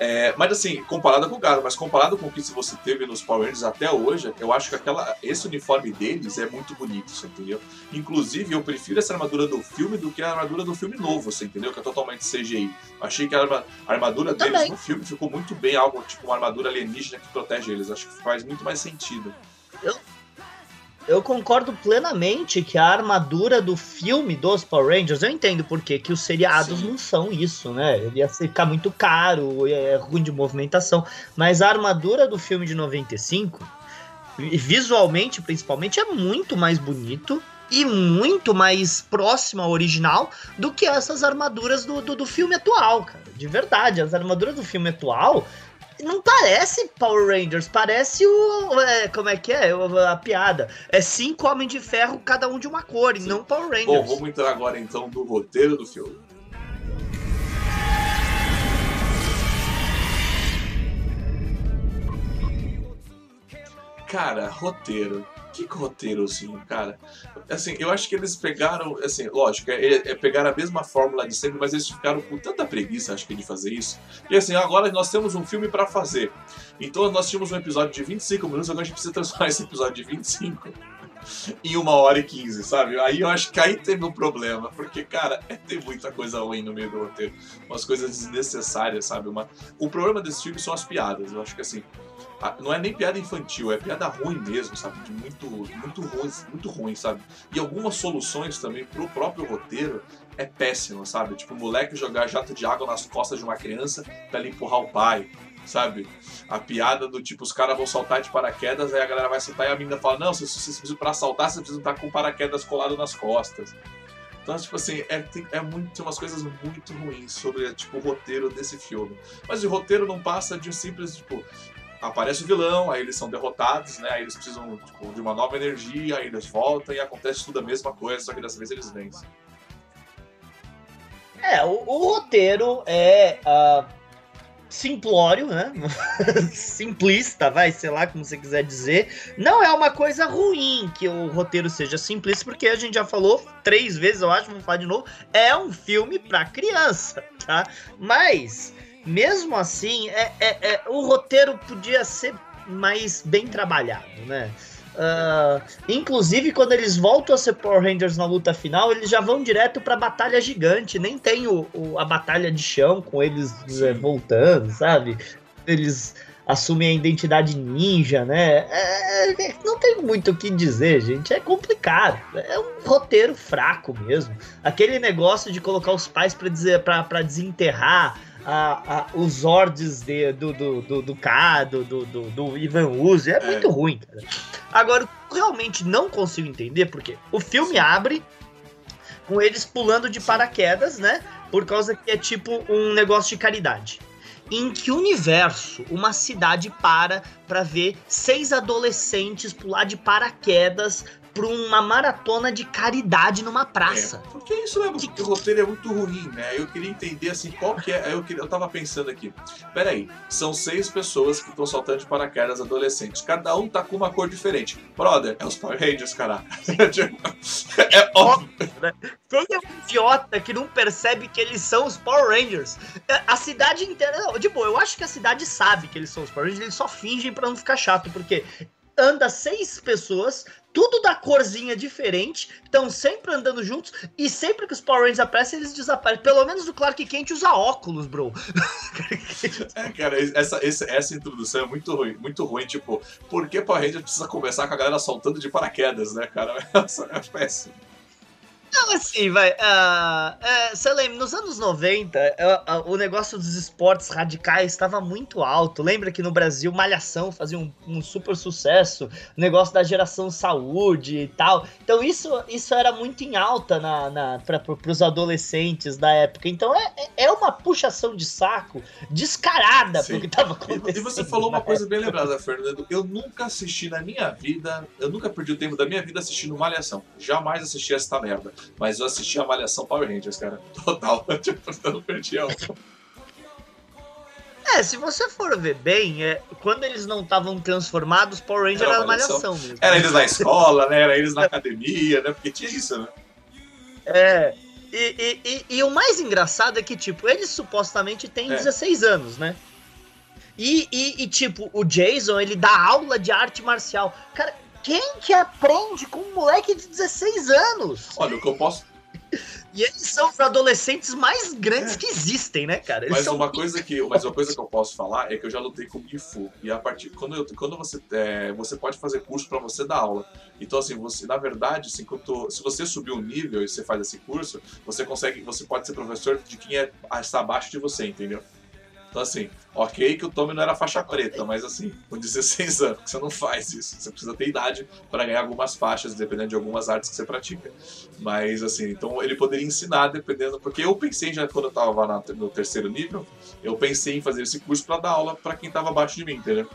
É, mas assim, comparado com o Garo, mas comparado com o que você teve nos Power Rangers até hoje, eu acho que aquela, esse uniforme deles é muito bonito, você entendeu? Inclusive, eu prefiro essa armadura do filme do que a armadura do filme novo, você entendeu? Que é totalmente CGI. Achei que a, armadura deles Também. no filme ficou muito bem, algo tipo uma armadura alienígena que protege eles. Acho que faz muito mais sentido. Eu, eu concordo plenamente que a armadura do filme dos Power Rangers, eu entendo por que os seriados Sim. não são isso, né? Ele ia ficar muito caro, é ruim de movimentação. Mas a armadura do filme de 95, visualmente principalmente, é muito mais bonito e muito mais próxima ao original do que essas armaduras do, do, do filme atual, cara. De verdade, as armaduras do filme atual não parece Power Rangers, parece o. É, como é que é? A piada. É cinco homens de ferro, cada um de uma cor, Sim. e não Power Rangers. Bom, vamos entrar agora então no roteiro do filme. Cara, roteiro que roteirozinho, cara. Assim, eu acho que eles pegaram, assim, lógico, é, é pegar a mesma fórmula de sempre, mas eles ficaram com tanta preguiça, acho que, de fazer isso. E assim, agora nós temos um filme para fazer. Então nós tínhamos um episódio de 25 minutos, agora a gente precisa transformar esse episódio de 25 em uma hora e 15, sabe? Aí eu acho que aí teve um problema, porque, cara, é, tem muita coisa ruim no meio do roteiro. Umas coisas desnecessárias, sabe? Uma... O problema desse filme são as piadas. Eu acho que, assim, não é nem piada infantil, é piada ruim mesmo, sabe? De muito, muito ruim, muito ruim, sabe? E algumas soluções também pro próprio roteiro é péssimo, sabe? Tipo, o moleque jogar jato de água nas costas de uma criança pra ele empurrar o pai, sabe? A piada do tipo, os caras vão saltar de paraquedas, aí a galera vai saltar e a menina fala, não, se vocês precisam pra saltar, vocês precisam estar com paraquedas colado nas costas. Então, tipo assim, é, tem, é muito, tem umas coisas muito ruins sobre tipo, o roteiro desse filme. Mas o roteiro não passa de um simples, tipo, aparece o vilão, aí eles são derrotados, né? Aí eles precisam tipo, de uma nova energia, aí eles voltam e acontece tudo a mesma coisa, só que dessa vez eles vencem. É, o, o roteiro é uh, simplório, né? Simplista, vai, sei lá como você quiser dizer. Não é uma coisa ruim que o roteiro seja simplista, porque a gente já falou três vezes, eu acho, vamos falar de novo. É um filme para criança, tá? Mas mesmo assim, é, é, é, o roteiro podia ser mais bem trabalhado, né? Uh, inclusive, quando eles voltam a ser Power Rangers na luta final, eles já vão direto pra batalha gigante. Nem tem o, o a batalha de chão com eles é, voltando, sabe? Eles assumem a identidade ninja, né? É, é, não tem muito o que dizer, gente. É complicado. É um roteiro fraco mesmo. Aquele negócio de colocar os pais para dizer para desenterrar a, a, os Zords de, do, do, do, do K, do, do, do, Ivan Uzi. É, é, muito ruim, cara. Agora, eu realmente não consigo entender porque o filme abre com eles pulando de paraquedas, né? Por causa que é tipo um negócio de caridade. Em que universo uma cidade para para ver seis adolescentes pular de paraquedas pra uma maratona de caridade numa praça. É, porque isso é que... o roteiro é muito ruim, né? Eu queria entender assim qual que é. Eu, queria, eu tava pensando aqui. Peraí, são seis pessoas que estão saltando de paraquedas adolescentes. Cada um tá com uma cor diferente. Brother, é os Power Rangers, caraca. é óbvio. Né? Quem é um idiota que não percebe que eles são os Power Rangers? É, a cidade inteira. Boa, eu acho que a cidade sabe que eles são os Power Rangers, eles só fingem para não ficar chato, porque anda seis pessoas, tudo da corzinha diferente, estão sempre andando juntos, e sempre que os Power Rangers aparecem, eles desaparecem. Pelo menos o Clark Kent usa óculos, bro. é, cara, essa, essa, essa introdução é muito ruim, muito ruim, tipo, por que Power Rangers precisa conversar com a galera soltando de paraquedas, né, cara? Essa é péssimo. Não, assim, vai. Uh, é, você lembra, nos anos 90, uh, uh, o negócio dos esportes radicais estava muito alto. Lembra que no Brasil Malhação fazia um, um super sucesso, o negócio da geração saúde e tal. Então isso, isso era muito em alta na, na, para os adolescentes da época. Então é, é uma puxação de saco descarada Sim. pro que estava acontecendo. E você falou uma coisa bem lembrada, Fernando. Eu nunca assisti na minha vida, eu nunca perdi o tempo da minha vida assistindo Malhação. Jamais assisti essa merda. Mas eu assisti a Malhação Power Rangers, cara. Total. tipo, eu não perdi a é, se você for ver bem, é, quando eles não estavam transformados, Power Ranger era, era malhação. malhação mesmo. Era eles na escola, né? Era eles na academia, né? Porque tinha isso, né? É. E, e, e, e o mais engraçado é que, tipo, eles supostamente têm é. 16 anos, né? E, e, e, tipo, o Jason, ele dá aula de arte marcial. Cara, quem que aprende com um moleque de 16 anos? Olha, o que eu posso. E eles são os adolescentes mais grandes é. que existem, né, cara? Eles mas uma coisa que, mas uma coisa que eu posso falar é que eu já lutei com o Fu e a partir quando eu, quando você é, você pode fazer curso para você dar aula. Então assim, você na verdade, assim, quando, se você subir um nível e você faz esse curso, você consegue, você pode ser professor de quem é, está abaixo de você, entendeu? Então, assim, ok que o Tommy não era faixa preta, mas assim, com 16 anos, você não faz isso. Você precisa ter idade para ganhar algumas faixas, dependendo de algumas artes que você pratica. Mas, assim, então ele poderia ensinar, dependendo. Porque eu pensei, já quando eu estava no terceiro nível, eu pensei em fazer esse curso para dar aula para quem estava abaixo de mim, entendeu?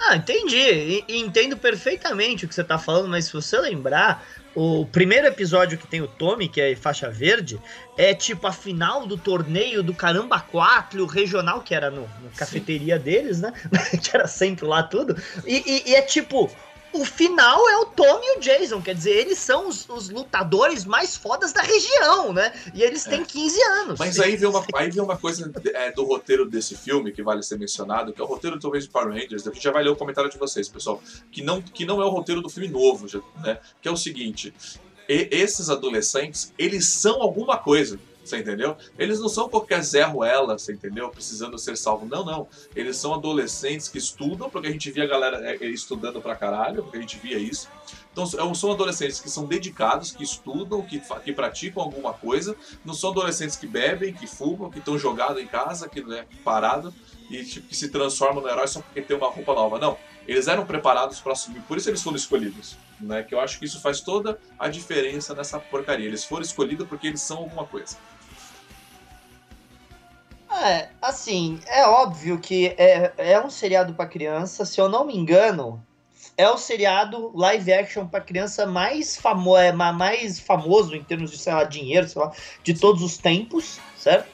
Ah, entendi. entendo perfeitamente o que você está falando, mas se você lembrar, o primeiro episódio que tem o Tommy, que é faixa verde, é tipo a final do torneio do Caramba 4, o regional, que era no, na cafeteria Sim. deles, né? que era sempre lá tudo. E, e, e é tipo, o final é o Tommy e o Jason, quer dizer, eles são os, os lutadores mais fodas da região, né? E eles têm é. 15 anos. Mas aí vem uma, aí vem uma coisa é, do roteiro desse filme que vale ser mencionado, que é o roteiro talvez de Power Rangers, a gente já vai ler o comentário de vocês, pessoal, que não, que não é o roteiro do filme novo, né? Que é o seguinte, e, esses adolescentes, eles são alguma coisa. Você entendeu? Eles não são qualquer Zé Ruela, você entendeu? Precisando ser salvo. Não, não. Eles são adolescentes que estudam, porque a gente via a galera é, é, estudando pra caralho, porque a gente via isso. Então é são adolescentes que são dedicados, que estudam, que, que praticam alguma coisa. Não são adolescentes que bebem, que fumam, que estão jogados em casa, que não é parado e tipo, que se transformam no herói só porque tem uma roupa nova. Não. Eles eram preparados para assumir, por isso eles foram escolhidos. Né? Que eu acho que isso faz toda a diferença nessa porcaria. Eles foram escolhidos porque eles são alguma coisa. É, assim, é óbvio que é, é um seriado para criança, se eu não me engano, é o seriado live action para criança mais, famo é, mais famoso em termos de, sei lá, dinheiro, sei lá, de todos os tempos, certo?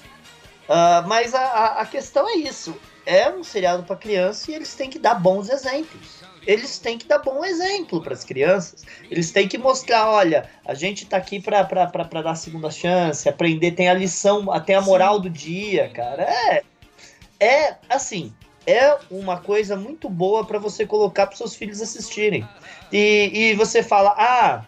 Uh, mas a, a questão é isso. É um seriado para criança e eles têm que dar bons exemplos eles têm que dar bom exemplo para as crianças. Eles têm que mostrar, olha, a gente está aqui para dar segunda chance, aprender, tem a lição, tem a moral do dia, cara. É, é assim, é uma coisa muito boa para você colocar para seus filhos assistirem. E, e você fala, ah,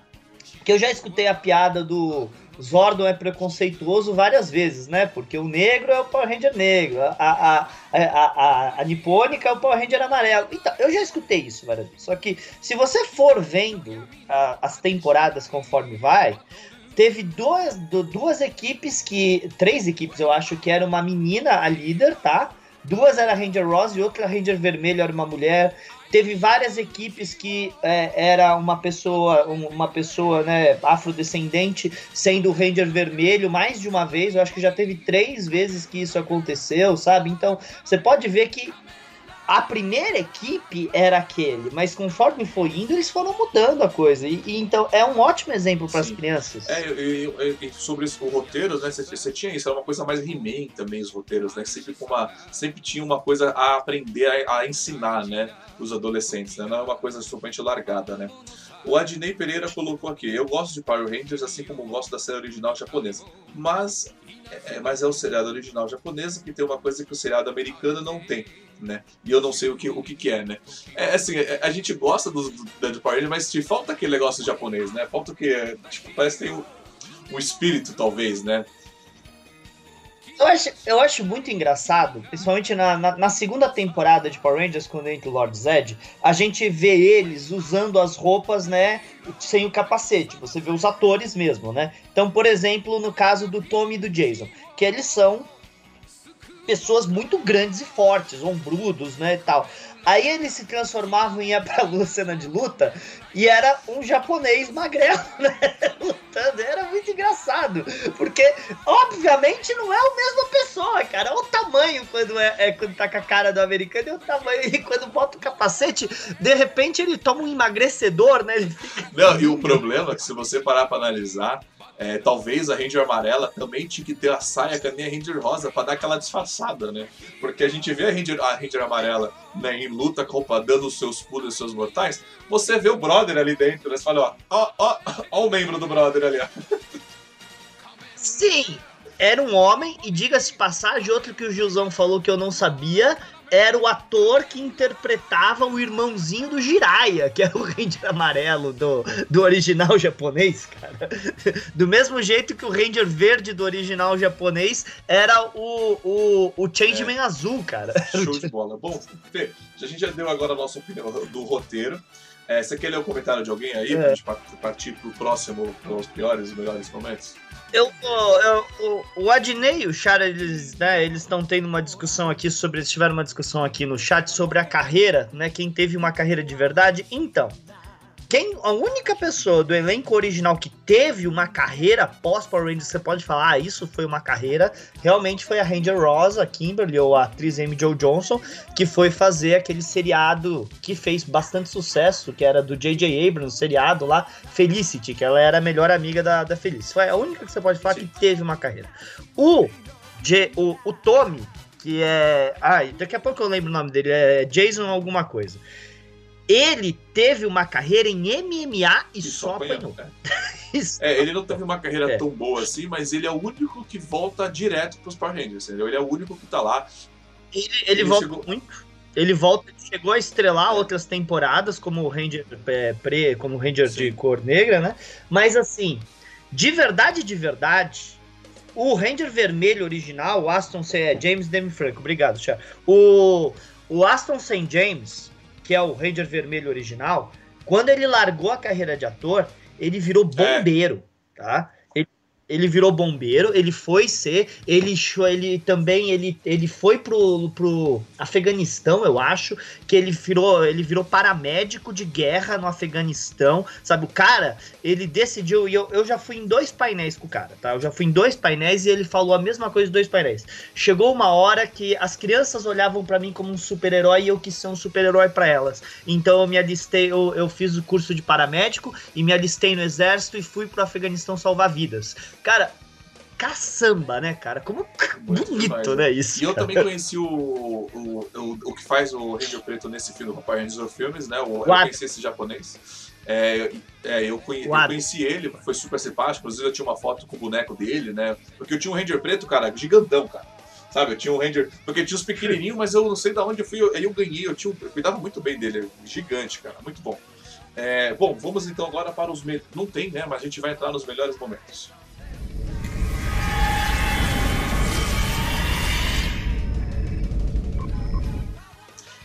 que eu já escutei a piada do Zordon é preconceituoso várias vezes, né? Porque o negro é o Power Ranger negro, a, a, a, a, a nipônica é o Power Ranger amarelo. Então, eu já escutei isso várias vezes. Só que se você for vendo a, as temporadas conforme vai, teve duas, duas equipes que. Três equipes, eu acho, que era uma menina a líder, tá? Duas era Ranger Rose e outra Ranger Vermelho era uma mulher. Teve várias equipes que é, era uma pessoa, uma pessoa, né, afrodescendente sendo Ranger vermelho mais de uma vez. Eu acho que já teve três vezes que isso aconteceu, sabe? Então você pode ver que a primeira equipe era aquele, mas conforme foi indo, eles foram mudando a coisa. E, e então é um ótimo exemplo para as crianças. É, e, e, sobre os roteiros, né? Você tinha isso, era uma coisa mais He-Man também, os roteiros, né? Sempre, uma, sempre tinha uma coisa a aprender, a, a ensinar, né? Os adolescentes, né? Não é uma coisa totalmente largada, né? O Adnei Pereira colocou aqui: Eu gosto de Power Rangers assim como gosto da série original japonesa. Mas é, mas é o seriado original japonês que tem uma coisa que o seriado americano não tem né? E eu não sei o que, o que, que é, né? É assim, é, a gente gosta do, do, Power Rangers, mas te falta aquele negócio japonês, né? Falta o que? Tipo, parece que tem um, um espírito, talvez, né? Eu acho, eu acho muito engraçado, principalmente na, na, na, segunda temporada de Power Rangers, quando entra o Lord Zed, a gente vê eles usando as roupas, né, sem o capacete. Você vê os atores mesmo, né? Então, por exemplo, no caso do Tommy e do Jason, que eles são pessoas muito grandes e fortes, ombrudos, né, e tal. Aí eles se transformavam em ia pra cena de luta e era um japonês magrelo, né? Lutando. Era muito engraçado. Porque, obviamente, não é a mesma pessoa, cara. Olha o tamanho quando, é, é, quando tá com a cara do americano e o tamanho. E quando bota o capacete, de repente ele toma um emagrecedor, né? Ele fica... Não, e o problema é que se você parar pra analisar é, talvez a Ranger amarela também tinha que ter a saia que a Ranger rosa para dar aquela disfarçada, né? Porque a gente vê a Ranger, a Ranger amarela né, em luta com dando os seus pulos e seus mortais, você vê o brother ali dentro, né? Você fala, ó, ó, ó, ó o membro do brother ali, ó. Sim, era um homem, e diga-se passagem, outro que o Gilzão falou que eu não sabia, era o ator que interpretava o irmãozinho do Jiraiya, que é o Ranger amarelo do, do original japonês, cara. Do mesmo jeito que o Ranger verde do original japonês era o, o, o Changeman é. azul, cara. Show de bola. Bom, Fê, a gente já deu agora a nossa opinião do roteiro. É, você quer ler o comentário de alguém aí é. pra gente partir pro próximo, os piores e melhores momentos? Eu, eu, o, Adnei e o Chara, eles né, estão tendo uma discussão aqui sobre. Eles tiveram uma discussão aqui no chat sobre a carreira, né? Quem teve uma carreira de verdade. Então, quem, a única pessoa do elenco original que teve uma carreira pós Power Rangers, você pode falar, ah, isso foi uma carreira, realmente foi a Ranger Rosa, Kimberly, ou a atriz Amy Jo Johnson, que foi fazer aquele seriado que fez bastante sucesso, que era do J.J. Abrams, seriado lá, Felicity, que ela era a melhor amiga da, da Felicity. Foi a única que você pode falar Sim. que teve uma carreira. O, J, o, o Tommy, que é. Ah, daqui a pouco eu lembro o nome dele, é Jason alguma coisa ele teve uma carreira em MMA e, e só apanhou. Né? é, ele não teve uma carreira é. tão boa assim, mas ele é o único que volta direto para os Power Rangers, entendeu? Ele é o único que tá lá. Ele, ele, ele volta chegou... muito. Ele volta, chegou a estrelar é. outras temporadas como o Ranger é, pre, como Ranger Sim. de cor negra, né? Mas assim, de verdade, de verdade, o Ranger vermelho original, o Aston é James Demi Franco, obrigado, Chá. O o Aston St. James, que é o Ranger Vermelho original, quando ele largou a carreira de ator, ele virou é. bombeiro, é. tá? ele virou bombeiro, ele foi ser, ele, ele também ele, ele foi pro, pro Afeganistão, eu acho, que ele virou, ele virou paramédico de guerra no Afeganistão, sabe? O cara, ele decidiu, e eu, eu já fui em dois painéis com o cara, tá? Eu já fui em dois painéis e ele falou a mesma coisa em dois painéis. Chegou uma hora que as crianças olhavam para mim como um super-herói e eu quis ser um super-herói para elas. Então eu me alistei, eu, eu fiz o curso de paramédico e me alistei no exército e fui pro Afeganistão salvar vidas. Cara, caçamba, né, cara? Como Muito bonito, demais, né, né, isso. E eu também conheci o, o, o, o, que faz o Ranger Preto nesse filme, o Papai Ranger Filmes, né? O, eu conheci esse japonês. É, é, eu, conheci, eu, conheci, ele, foi super simpático. Inclusive, eu tinha uma foto com o boneco dele, né? Porque eu tinha um Ranger preto, cara, gigantão, cara. Sabe? Eu tinha um Ranger. Porque tinha os pequenininhos, mas eu não sei de onde eu fui. Eu, eu ganhei, eu, tinha, eu cuidava muito bem dele. Gigante, cara. Muito bom. É, bom, vamos então agora para os. Me... Não tem, né? Mas a gente vai entrar nos melhores momentos.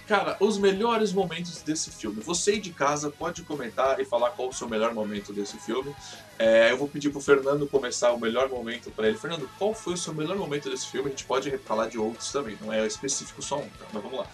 Cara, os melhores momentos desse filme. Você de casa pode comentar e falar qual o seu melhor momento desse filme. É, eu vou pedir pro Fernando começar o melhor momento para ele. Fernando, qual foi o seu melhor momento desse filme? A gente pode falar de outros também, não é específico só um, tá? mas vamos lá.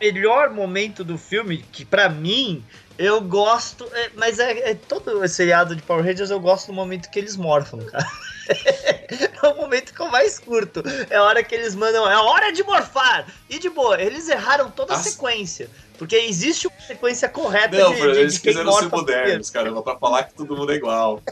Melhor momento do filme, que para mim eu gosto, é, mas é, é todo esse seriado de Power Rangers eu gosto do momento que eles morfam, cara. é o momento que eu mais curto. É a hora que eles mandam, é a hora de morfar. E de boa, eles erraram toda a As... sequência. Porque existe uma sequência correta Não, de, de, eles de quiseram ser modernos, caramba, pra falar que todo mundo é igual.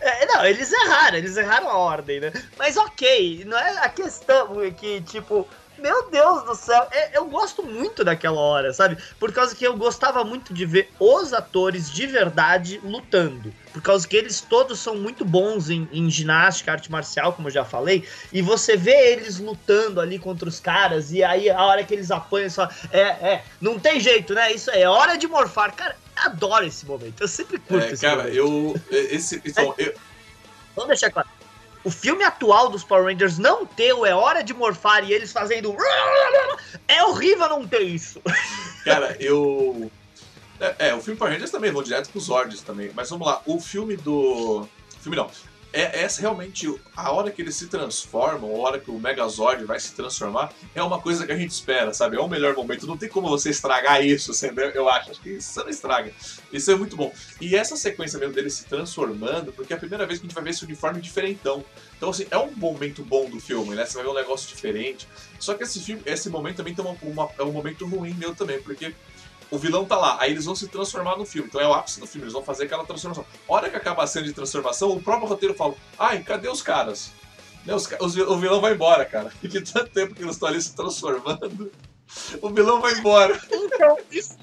É, não, eles erraram, eles erraram a ordem, né? Mas ok, não é a questão que, tipo, meu Deus do céu, é, eu gosto muito daquela hora, sabe? Por causa que eu gostava muito de ver os atores de verdade lutando. Por causa que eles todos são muito bons em, em ginástica, arte marcial, como eu já falei. E você vê eles lutando ali contra os caras, e aí a hora que eles apanham, só. É, é, não tem jeito, né? Isso é hora de morfar. Cara, adoro esse momento. Eu sempre curto é, esse cara, momento. eu. Esse. Então, eu... Vamos deixar claro o filme atual dos Power Rangers não ter o É Hora de Morfar e eles fazendo. É horrível não ter isso. Cara, eu. É, é, o filme Power Rangers também, vou direto pros Zords também. Mas vamos lá, o filme do. Filme não é essa realmente a hora que eles se transformam, a hora que o Megazord vai se transformar, é uma coisa que a gente espera, sabe? É o melhor momento. Não tem como você estragar isso, entendeu? eu acho. Acho que isso não estraga. Isso é muito bom. E essa sequência mesmo dele se transformando, porque é a primeira vez que a gente vai ver esse uniforme diferentão. Então, assim, é um momento bom do filme, né? Você vai ver um negócio diferente. Só que esse filme, esse momento também tem uma, uma, é um momento ruim meu também, porque o vilão tá lá, aí eles vão se transformar no filme. Então é o ápice do filme, eles vão fazer aquela transformação. A hora que acaba a cena de transformação, o próprio roteiro fala: ai, cadê os caras? Os, os, o vilão vai embora, cara. Porque tanto tempo que eles estão ali se transformando, o vilão vai embora. Então, isso,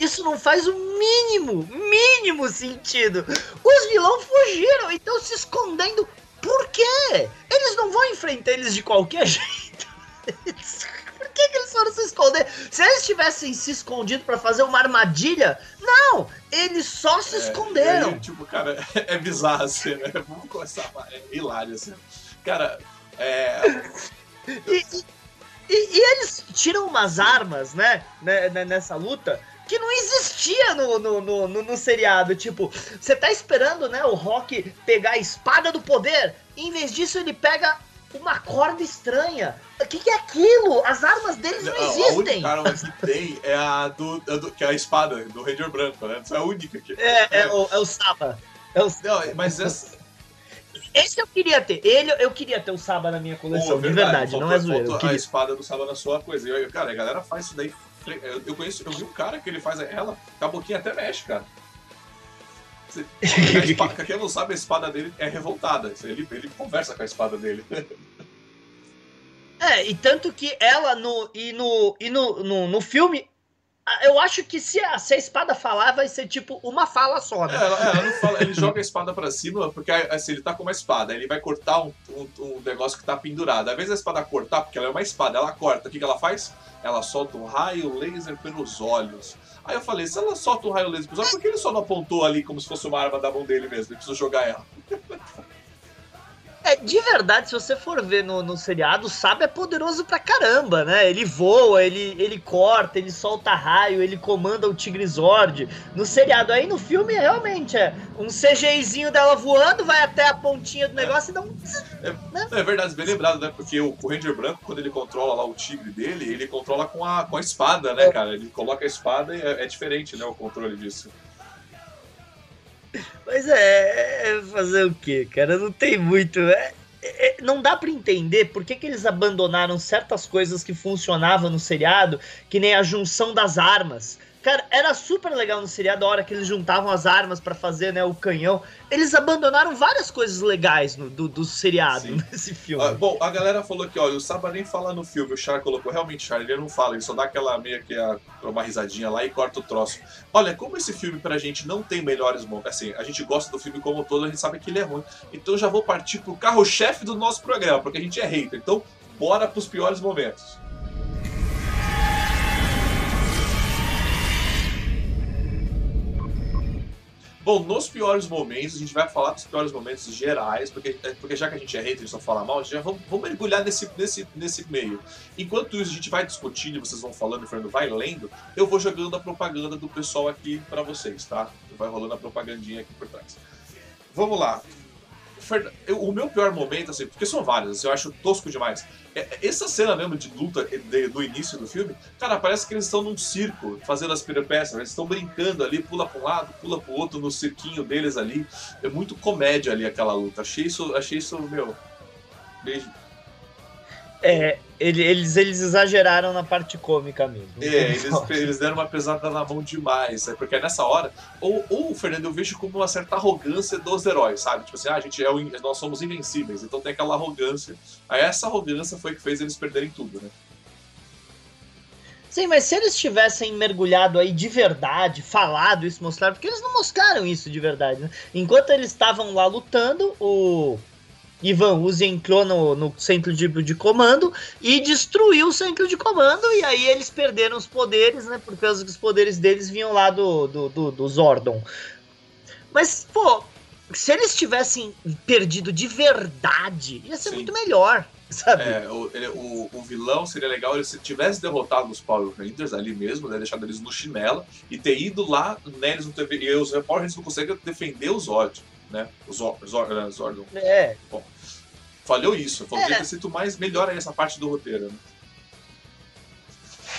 isso não faz o mínimo, mínimo sentido. Os vilões fugiram e estão se escondendo. Por quê? Eles não vão enfrentar eles de qualquer jeito. Que, que eles foram se esconder? Se eles tivessem se escondido para fazer uma armadilha, não! Eles só se é, esconderam. Aí, tipo, cara, é bizarro assim, né? Vamos começar. É hilário assim. Cara, é. e, e, e, eles tiram umas armas, né, né, né nessa luta, que não existia no, no, no, no, no seriado. Tipo, você tá esperando, né, o Rock pegar a espada do poder. Em vez disso, ele pega uma corda estranha. O que, que, é aquilo? As armas deles não, não existem. A única arma que tem é a do, é do, que é a espada do Ranger Branco, né? Essa é a única que. É, é, é o, é o Saba. É o... Não, mas essa. Esse eu queria ter. Ele, eu queria ter o Saba na minha coleção, Pô, de verdade, não é zoeira. A espada do Saba na sua coisa. E, cara, a galera faz isso daí. Eu conheço, eu vi um cara que ele faz ela, a boquinha até mexe, cara. Espada, quem não sabe, a espada dele é revoltada. Ele, ele conversa com a espada dele. É, e tanto que ela no. E no, e no, no, no filme. Eu acho que se a, se a espada falar, vai ser tipo uma fala só, né? É, ela, ela não fala, ele joga a espada pra cima, porque assim, ele tá com uma espada, ele vai cortar um, um, um negócio que tá pendurado. Às vezes a espada cortar, porque ela é uma espada, ela corta. O que, que ela faz? Ela solta um raio laser pelos olhos. Aí eu falei, se ela solta um raio laser pelos olhos, por que ele só não apontou ali como se fosse uma arma da mão dele mesmo? Ele precisou jogar ela. É, de verdade, se você for ver no, no seriado, o Sábio é poderoso pra caramba, né? Ele voa, ele, ele corta, ele solta raio, ele comanda o Tigre Zord. No seriado, aí no filme, realmente, é um CGIzinho dela voando, vai até a pontinha do negócio é. e dá um... É, né? é verdade, bem lembrado, né? Porque o, o, Ranger Branco, quando ele controla lá o tigre dele, ele controla com a, com a espada, né, é. cara? Ele coloca a espada e é, é diferente, né, o controle disso. Mas é, é, fazer o que, cara? Não tem muito. É, é, não dá para entender por que, que eles abandonaram certas coisas que funcionavam no seriado, que nem a junção das armas. Cara, era super legal no seriado a hora que eles juntavam as armas para fazer, né, o canhão. Eles abandonaram várias coisas legais no, do, do seriado Sim. nesse filme. Ah, bom, a galera falou que, olha, o Saba nem fala no filme, o Char colocou, realmente, Char, ele não fala, ele só dá aquela meia que a, uma risadinha lá e corta o troço. Olha, como esse filme pra gente não tem melhores momentos, assim, a gente gosta do filme como um todo, a gente sabe que ele é ruim. Então já vou partir pro carro-chefe do nosso programa, porque a gente é hater. Então, bora pros piores momentos. Bom, nos piores momentos, a gente vai falar dos piores momentos gerais, porque, é, porque já que a gente é hater e só fala mal, já vamos, vamos mergulhar nesse, nesse, nesse meio. Enquanto isso, a gente vai discutindo, vocês vão falando, e Fernando vai lendo, eu vou jogando a propaganda do pessoal aqui para vocês, tá? Vai rolando a propagandinha aqui por trás. Vamos lá o meu pior momento, assim, porque são vários, assim, eu acho tosco demais. É, é, essa cena mesmo de luta de, do início do filme, cara, parece que eles estão num circo fazendo as peripécias, eles estão brincando ali, pula pra um lado, pula pro outro, no cirquinho deles ali. É muito comédia ali aquela luta. Achei isso, achei isso, meu. Beijo. É, eles, eles exageraram na parte cômica mesmo. É, eles, eles deram uma pesada na mão demais. É porque nessa hora, ou, ou Fernando, eu vejo como uma certa arrogância dos heróis, sabe? Tipo assim, ah, a gente é o, nós somos invencíveis, então tem aquela arrogância. Aí essa arrogância foi que fez eles perderem tudo, né? Sim, mas se eles tivessem mergulhado aí de verdade, falado isso, mostrado, porque eles não mostraram isso de verdade, né? Enquanto eles estavam lá lutando, o Ivan Uzi entrou no, no centro de, de comando e destruiu o centro de comando, e aí eles perderam os poderes, né? Por causa que os poderes deles vinham lá do, do, do, do Zordon. Mas, pô, se eles tivessem perdido de verdade, ia ser Sim. muito melhor, sabe? É, o, ele- o, o vilão seria legal ele se tivesse derrotado os Power Rangers ali mesmo, né? Deixado eles no chinelo e ter ido lá, né? Eles não teve, e os Power Rangers não conseguem defender o Zord, né? Né, Zordon. É. Falhou isso. Faltou É. ter sido mais melhor aí essa parte do roteiro. Né?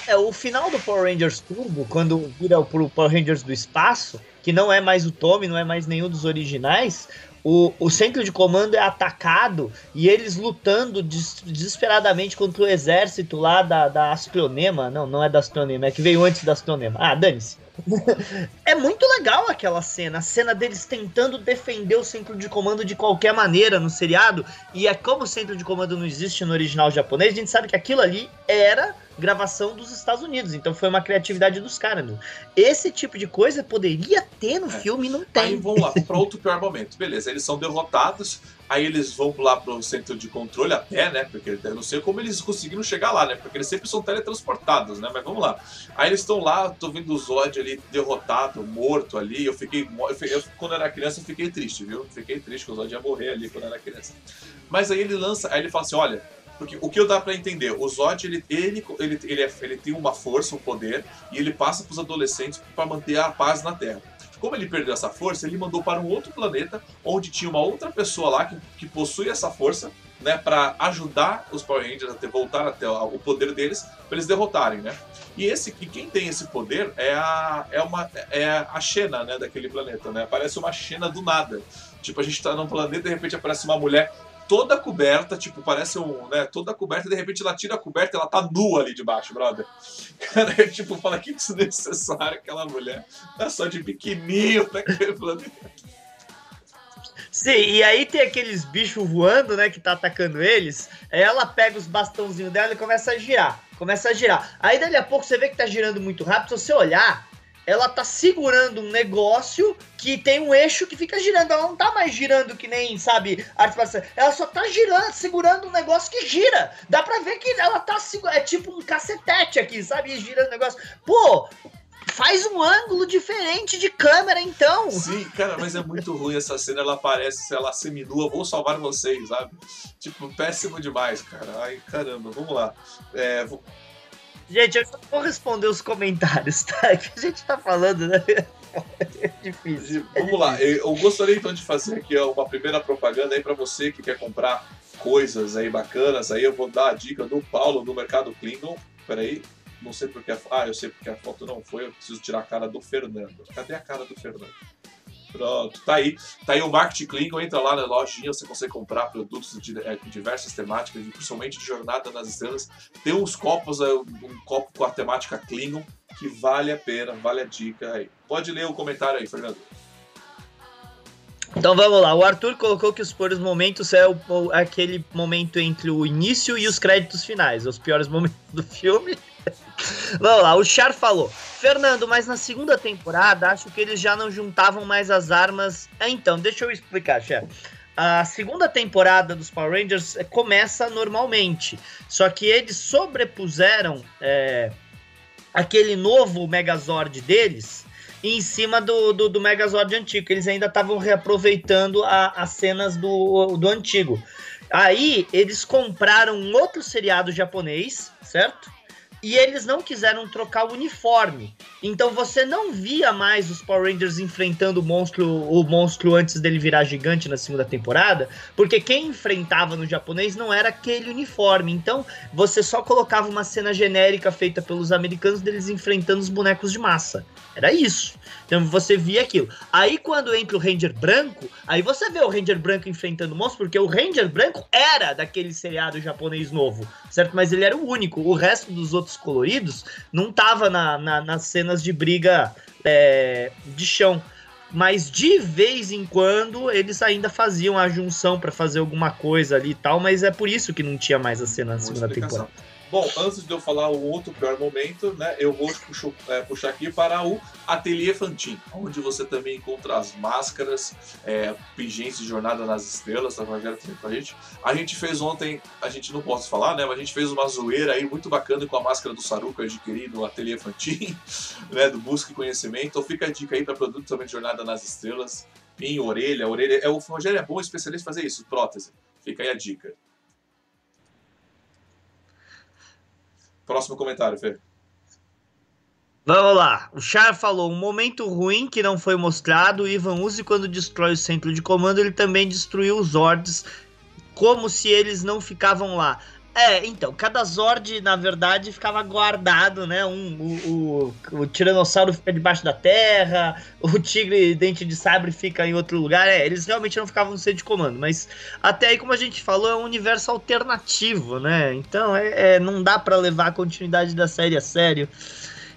É, o final do Power Rangers Turbo, quando vira pro Power Rangers do espaço, que não é mais o Tommy, não é mais nenhum dos originais, o, o centro de comando é atacado e eles lutando des- desesperadamente contra o exército lá da, da Astronema. Não, não é da Astronema, é que veio antes da Astronema. Ah, dane-se. é muito legal aquela cena, a cena deles tentando defender o centro de comando de qualquer maneira no seriado. E é como o centro de comando não existe no original japonês, a gente sabe que aquilo ali era gravação dos Estados Unidos, então foi uma criatividade dos caras. meu. Esse tipo de coisa poderia ter no É. filme e não Aí tem. vamos lá, para outro pior momento. Beleza, eles são derrotados, aí eles vão lá pro centro de controle a pé, né? Porque eu não sei como eles conseguiram chegar lá, né? Porque eles sempre são teletransportados, né? Mas vamos lá. Aí eles estão lá, tô vendo o Zod ali derrotado, morto ali. Eu fiquei, eu, fi- eu- quando era criança, eu fiquei triste, viu? Fiquei triste que o Zod ia morrer ali quando era criança. Mas aí ele lança, aí ele fala assim: olha. Porque o que eu dá pra entender, o Zod ele, ele, ele, ele, é- ele tem uma força, um poder, e ele passa pros adolescentes pra manter a paz na Terra. Como ele perdeu essa força, ele mandou para um outro planeta onde tinha uma outra pessoa lá que, que possui essa força, né, para ajudar os Power Rangers a ter, voltar até o poder deles, para eles derrotarem, né? E esse e quem tem esse poder é a é uma é a Xena, né, daquele planeta, né? Aparece uma Xena do nada. Tipo, a gente tá num planeta e de repente aparece uma mulher toda coberta, tipo, parece um, né, toda coberta, de repente ela tira a coberta e ela tá nua ali debaixo, brother. Cara, é tipo, fala que desnecessário aquela mulher. Tá só de biquininho naquele planeta. Sim, e aí tem aqueles bichos voando, né, que tá atacando eles. Aí ela pega os bastãozinhos dela e começa a girar. Começa a girar. Aí dali a pouco você vê que tá girando muito rápido. Se você olhar, ela tá segurando um negócio que tem um eixo que fica girando. Ela não tá mais girando que nem, sabe, arte marcial. Ela só tá girando, segurando um negócio que gira. Dá pra ver que ela tá segurando. É tipo um cacetete aqui, sabe? Girando o negócio. Pô, faz um ângulo diferente de câmera então. Sim, cara, mas é muito ruim essa cena. Ela aparece, ela seminua, vou salvar vocês, sabe? Tipo, péssimo demais, cara. Ai, caramba, vamos lá. É, vou- Gente, eu só vou responder os comentários, tá? Que a gente tá falando, né? É difícil. Vamos lá, eu gostaria então de fazer aqui uma primeira propaganda aí para você que quer comprar coisas aí bacanas. Aí eu vou dar a dica do Paulo do Mercado Klingon. Peraí, não sei porque a... Ah, eu sei porque a foto não foi, eu preciso tirar a cara do Fernando. Cadê a cara do Fernando? Pronto, tá aí. Tá aí o Market Klingon, entra lá na lojinha, você consegue comprar produtos de, é, diversas temáticas, principalmente de Jornada nas Estrelas. Tem uns copos, é, um copo com a temática Klingon, que vale a pena, vale a dica aí. Pode ler o comentário aí, Fernando. Então vamos lá. O Arthur colocou que os piores momentos é o- aquele momento entre o início e os créditos finais, os piores momentos do filme. Vamos lá, o Char falou. Fernando, mas na segunda temporada acho que eles já não juntavam mais as armas. Ah, então, deixa eu explicar, Char. A segunda temporada dos Power Rangers eh, começa normalmente, só que eles sobrepuseram é, aquele novo Megazord deles em cima do, do, do Megazord antigo. Eles ainda estavam reaproveitando a- as cenas do, do antigo. Aí eles compraram um outro seriado japonês, certo? E eles não quiseram trocar o uniforme. Então você não via mais os Power Rangers enfrentando o monstro, o monstro antes dele virar gigante na segunda temporada, porque quem enfrentava no japonês não era aquele uniforme. Então você só colocava uma cena genérica feita pelos americanos deles enfrentando os bonecos de massa. Era isso. Então você via aquilo. Aí quando entra o Ranger branco, aí você vê o Ranger branco enfrentando o monstro, porque o Ranger branco era daquele seriado japonês novo, certo? Mas ele era o único. O resto dos outros coloridos não tava na, na- nas cenas de briga é, de chão. Mas de vez em quando eles ainda faziam a junção pra fazer alguma coisa ali e tal, mas é por isso que não tinha mais a cena na segunda temporada. Bom, antes de eu falar o outro pior momento, né, eu vou puxo- é, puxar aqui para o Ateliê Fantin, onde você também encontra as máscaras, é, pingentes de Jornada nas Estrelas, tá Rogério também com a gente. A gente fez ontem, a gente não posso falar, né, mas a gente fez uma zoeira aí muito bacana com a máscara do Saru que eu adquiri no Ateliê Fantin, né, do Busca e Conhecimento. Então fica a dica aí para produto também de Jornada nas Estrelas. espinho, orelha, orelha. É, o Rogério é bom especialista em fazer isso, prótese. Fica aí a dica. Próximo comentário, Fê. Vamos lá. O Char falou: um momento ruim que não foi mostrado. O Ivan quando destrói o centro de comando, ele também destruiu os Zords, como se eles não ficavam lá. É, então, cada Zord, na verdade, ficava guardado, né? Um, o, o, o Tiranossauro fica debaixo da terra, o Tigre Dente de Sabre fica em outro lugar. É, eles realmente não ficavam no centro de comando, mas até aí, como a gente falou, é um universo alternativo, né? Então, é, é não dá para levar a continuidade da série a sério.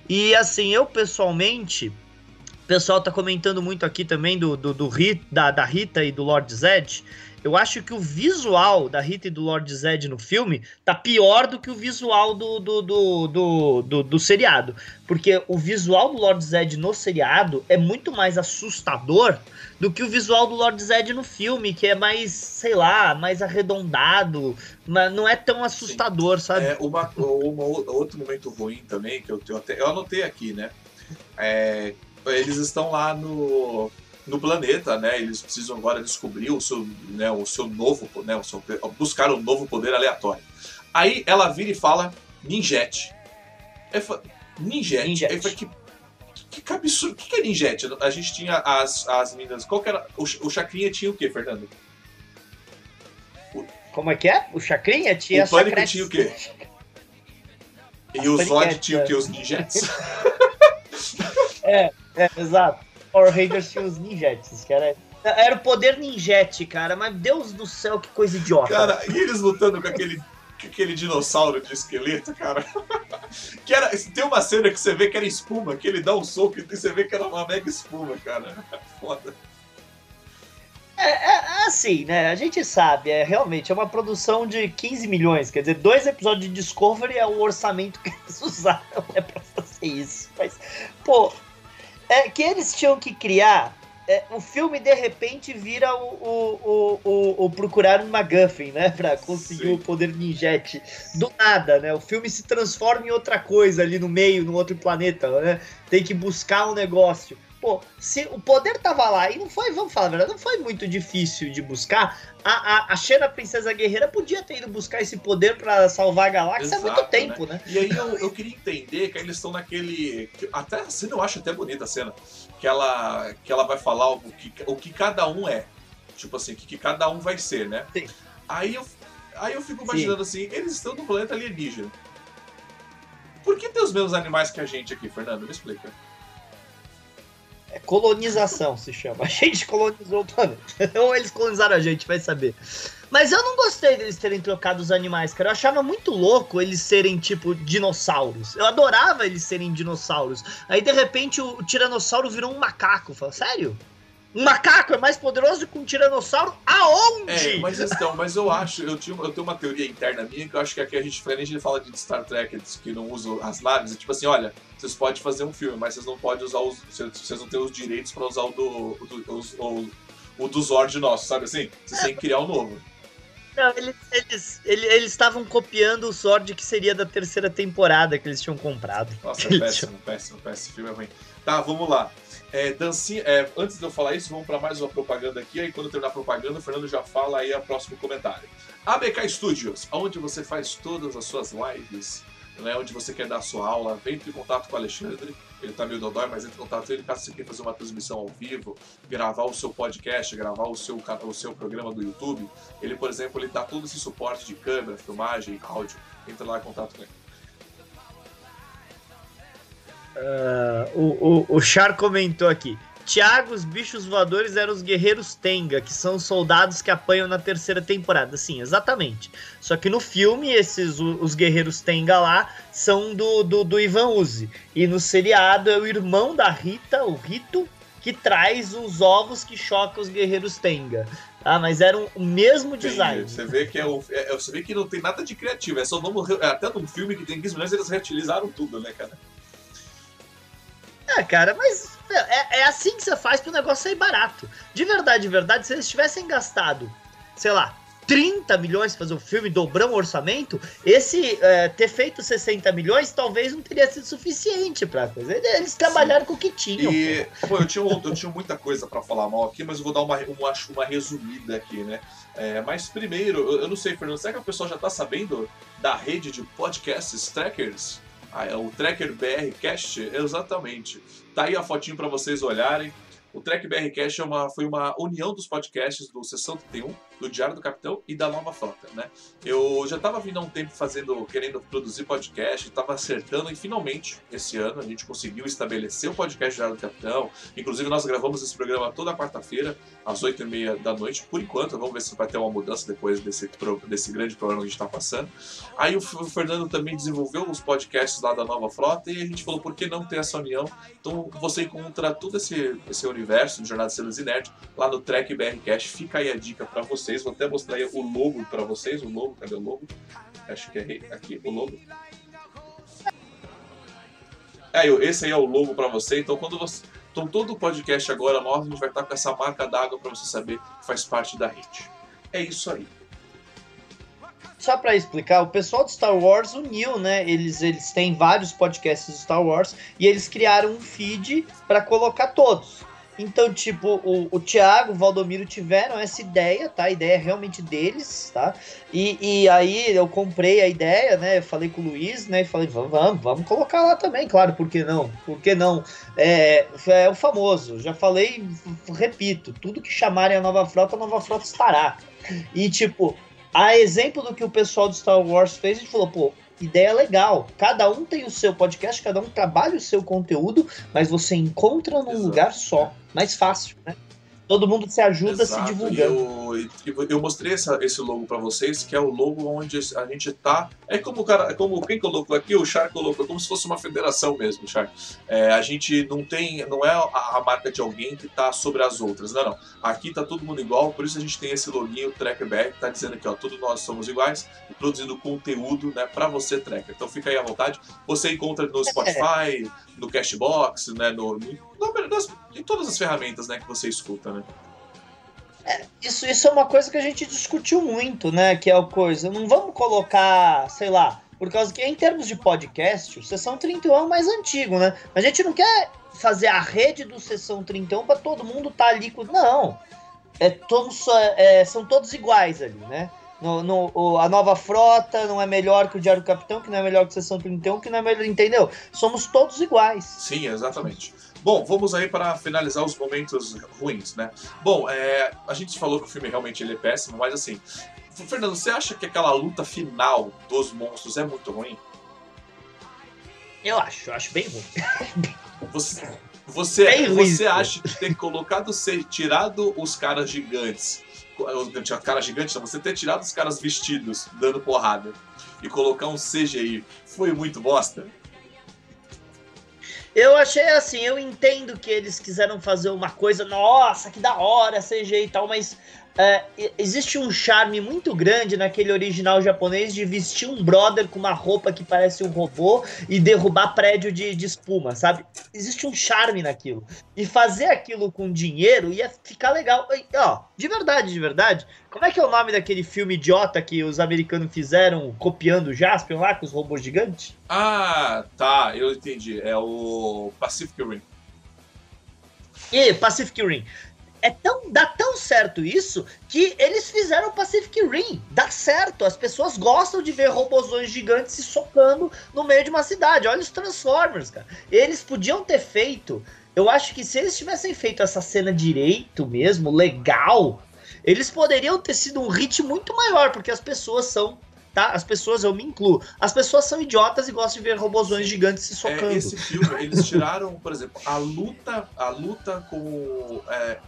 E assim, eu pessoalmente, o pessoal tá comentando muito aqui também do, do, do da, da Rita e do Lord Zed. Eu acho que o visual da Rita e do Lord Zed no filme tá pior do que o visual do, do, do, do, do, do seriado. Porque o visual do Lord Zed no seriado é muito mais assustador do que o visual do Lord Zed no filme, que é mais, sei lá, mais arredondado, mas não é tão assustador, Sim. sabe? É, uma, uma, outro momento ruim também, que eu, eu, até, eu anotei aqui, né? É, eles estão lá no, no planeta, né? Eles precisam agora descobrir o seu, né, o seu novo, né, o seu, buscar um novo poder aleatório. Aí ela vira e fala ninjete. ninjete. Ninjete. Aí fala, que, que, que absurdo. O que, que é ninjete? A gente tinha as, as meninas. Qual que era? O, o Chacrinha tinha o que, Fernando? O, Como é que é? O Chacrinha tinha O Pânico tinha o quê? E o Zod tinha o quê? Os ninjetes? é, é, exato. Power Rangers tinha os ninjetes, que era. Era o poder ninjete, cara, mas Deus do céu, que coisa idiota. Cara, e eles lutando com aquele, com aquele dinossauro de esqueleto, cara. que era, tem uma cena que você vê que era espuma, que ele dá um soco e você vê que era uma mega espuma, cara. Foda. É, é, é, assim, né? A gente sabe, é realmente é uma produção de 15 milhões. Quer dizer, dois episódios de Discovery é o orçamento que eles usaram é pra fazer isso. Mas, pô, é que eles tinham que criar. É, o filme de repente vira o, o, o, o, procurar um McGuffin, né? Pra conseguir Sim. o poder ninjete. Do nada, né? O filme se transforma em outra coisa ali no meio, no outro planeta, né? Tem que buscar um negócio. Pô, se o poder tava lá e não foi, vamos falar a verdade, não foi muito difícil de buscar. A, a, a Xena Princesa Guerreira podia ter ido buscar esse poder para salvar a galáxia Exato, há muito tempo, né? né? E aí eu, eu queria entender que eles estão naquele. Até a cena eu acho até bonita a cena. Que ela, que ela vai falar o que, o que cada um é. Tipo assim, o que, que cada um vai ser, né? Sim. Aí eu, aí eu fico imaginando Sim. assim, eles estão no planeta alienígena. Por que tem os mesmos animais que a gente aqui, Fernando? Me explica. É colonização se chama. A gente colonizou o planeta. Ou eles colonizaram a gente, vai saber. Mas eu não gostei deles terem trocado os animais, cara. Eu achava muito louco eles serem, tipo, dinossauros. Eu adorava eles serem dinossauros. Aí, de repente, o, tiranossauro virou um macaco. Fala, sério? Um macaco é mais poderoso que um tiranossauro? Aonde? É, mas então, mas eu acho, eu, tinha, eu tenho uma teoria interna minha que eu acho que aqui a gente, a gente fala de Star Trek, que não usam as naves, é tipo assim, olha, vocês podem fazer um filme, mas vocês não podem usar os. Vocês não têm os direitos para usar o do. O, do, o, o do Zord nosso, sabe assim? Vocês têm que criar um novo. Não, eles eles eles estavam copiando o Zord que seria da terceira temporada que eles tinham comprado. Nossa, é péssimo, péssimo, péssimo. Esse filme é ruim. Tá, vamos lá. É, dancinha, é, antes de eu falar isso, vamos para mais uma propaganda aqui. Aí quando terminar a propaganda, o Fernando já fala aí o próximo comentário. ABK Studios, onde você faz todas as suas lives, né, onde você quer dar sua aula, entre em contato com o Alexandre. Ele tá meio dodói, mas entre em contato com ele caso você queira fazer uma transmissão ao vivo, gravar o seu podcast, gravar o seu, o seu programa do YouTube. Ele, por exemplo, ele dá todo esse suporte de câmera, filmagem, áudio. Entra lá em contato com ele. Uh, o, o, o Char comentou aqui. Tiago, os bichos voadores eram os guerreiros Tenga, que são os soldados que apanham na terceira temporada. Sim, exatamente. Só que no filme, esses os guerreiros Tenga lá são do, do, do Ivan Uzi. E no seriado é o irmão da Rita, o Rito, que traz os ovos que chocam os guerreiros Tenga. Ah, mas eram o mesmo design. Sim, você vê que é, o, é, você vê que não tem nada de criativo. É só vamos, até num filme que tem 15 milhões eles reutilizaram tudo, né, cara? É, cara, mas é, é assim que você faz pro negócio sair barato. De verdade, de verdade, se eles tivessem gastado, sei lá, 30 milhões pra fazer o filme, dobrou o orçamento, esse é, ter feito 60 milhões talvez não teria sido suficiente pra coisa. Eles trabalharam Sim. com o que tinham. E, pô, eu tinha, eu tinha muita coisa para falar mal aqui, mas eu vou dar uma, uma, uma resumida aqui, né? É, mas primeiro, eu, eu, não sei, Fernando, será que o pessoal já tá sabendo da rede de podcasts trackers? Ah, é o Tracker BR Cast? Exatamente. Tá aí a fotinho para vocês olharem. O Track BR Cast é uma, foi uma união dos podcasts do Sessão 31 do Diário do Capitão e da Nova Frota, né? Eu já estava vindo há um tempo fazendo, querendo produzir podcast, estava acertando e finalmente esse ano a gente conseguiu estabelecer o podcast Diário do Capitão. Inclusive nós gravamos esse programa toda quarta-feira às oito e meia da noite, por enquanto. Vamos ver se vai ter uma mudança depois desse, desse grande programa que a gente está passando. Aí o Fernando também desenvolveu os podcasts lá da Nova Frota e a gente falou por que não ter essa união. Então você encontra todo esse, esse universo de Jornada Celos e Nerd lá no Track BR Cast. Fica aí a dica para você vocês. Vou até mostrar o logo para vocês. O logo, cadê o logo? Acho que é aqui o logo. É, esse aí é o logo para você. Então, quando você. Então, todo o podcast agora nosso, a gente vai estar com essa marca d'água para você saber que faz parte da rede. É isso aí. Só para explicar, o pessoal do Star Wars uniu, né? Eles, eles têm vários podcasts do Star Wars e eles criaram um feed para colocar todos. Então, tipo, o, o Thiago, o Valdomiro tiveram essa ideia, tá? A ideia é realmente deles, tá? E, e aí eu comprei a ideia, né? Eu falei com o Luiz, né? E falei, vamos, vamos, vamos colocar lá também, claro, por que não? Por que não? É, é o famoso, já falei, repito, tudo que chamarem a nova frota, a nova frota estará. E, tipo, a exemplo do que o pessoal do Star Wars fez, a gente falou, pô, ideia legal. Cada um tem o seu podcast, cada um trabalha o seu conteúdo, mas você encontra num Exato. lugar só. Mais fácil, né? Todo mundo se ajuda Exato. se divulgando. Eu, eu mostrei essa, esse logo para vocês, que é o logo onde a gente tá. É como o cara, como quem colocou aqui, o Char colocou, é como se fosse uma federação mesmo, Char. É, a gente não tem, não é a, a, marca de alguém que tá sobre as outras, não, não. Aqui tá todo mundo igual, por isso a gente tem esse loginho Trackback, que tá dizendo aqui, ó, todos nós somos iguais e produzindo conteúdo, né, para você tracker. Então fica aí à vontade. Você encontra no Spotify, no Cashbox, né, no das, em todas as ferramentas, né, que você escuta, né? É, isso, isso é uma coisa que a gente discutiu muito, né? Que é a coisa. Não vamos colocar, sei lá, por causa que em termos de podcast, o Sessão 31 é o mais antigo, né? A gente não quer fazer a rede do Sessão 31 para todo mundo estar tá ali com. Não. É, todos, é, são todos iguais ali, né? No, no, o, a nova frota não é melhor que o Diário do Capitão, que não é melhor que o Sessão 31, que não é melhor. Entendeu? Somos todos iguais. Sim, exatamente. Bom, vamos aí para finalizar os momentos ruins, né? Bom, é, a gente falou que o filme realmente ele é péssimo, mas assim, Fernando, você acha que aquela luta final dos monstros é muito ruim? Eu acho, eu acho bem ruim. Você, você, bem você acha que ter colocado, ser, tirado os caras gigantes, os caras gigantes, você ter tirado os caras vestidos, dando porrada, e colocar um CGI, foi muito bosta? Eu achei assim, eu entendo que eles quiseram fazer uma coisa, nossa, que da hora, CG e tal, mas é, existe um charme muito grande naquele original japonês de vestir um brother com uma roupa que parece um robô e derrubar prédio de, de espuma, sabe? Existe um charme naquilo. E fazer aquilo com dinheiro ia ficar legal. E, ó, de verdade, de verdade. Como é que é o nome daquele filme idiota que os americanos fizeram copiando o Jasper lá com os robôs gigantes? Ah, tá, eu entendi. É o Pacific Rim. E Pacific Rim é tão, dá tão certo isso que eles fizeram o Pacific Rim. Dá certo. As pessoas gostam de ver robôzões gigantes se socando no meio de uma cidade. Olha os Transformers, cara. Eles podiam ter feito. Eu acho que se eles tivessem feito essa cena direito mesmo, legal, eles poderiam ter sido um hit muito maior, porque as pessoas são tá? As pessoas, eu me incluo, as pessoas são idiotas e gostam de ver robôzões gigantes se socando. É, esse filme, eles tiraram, por exemplo, a luta, a luta com, é,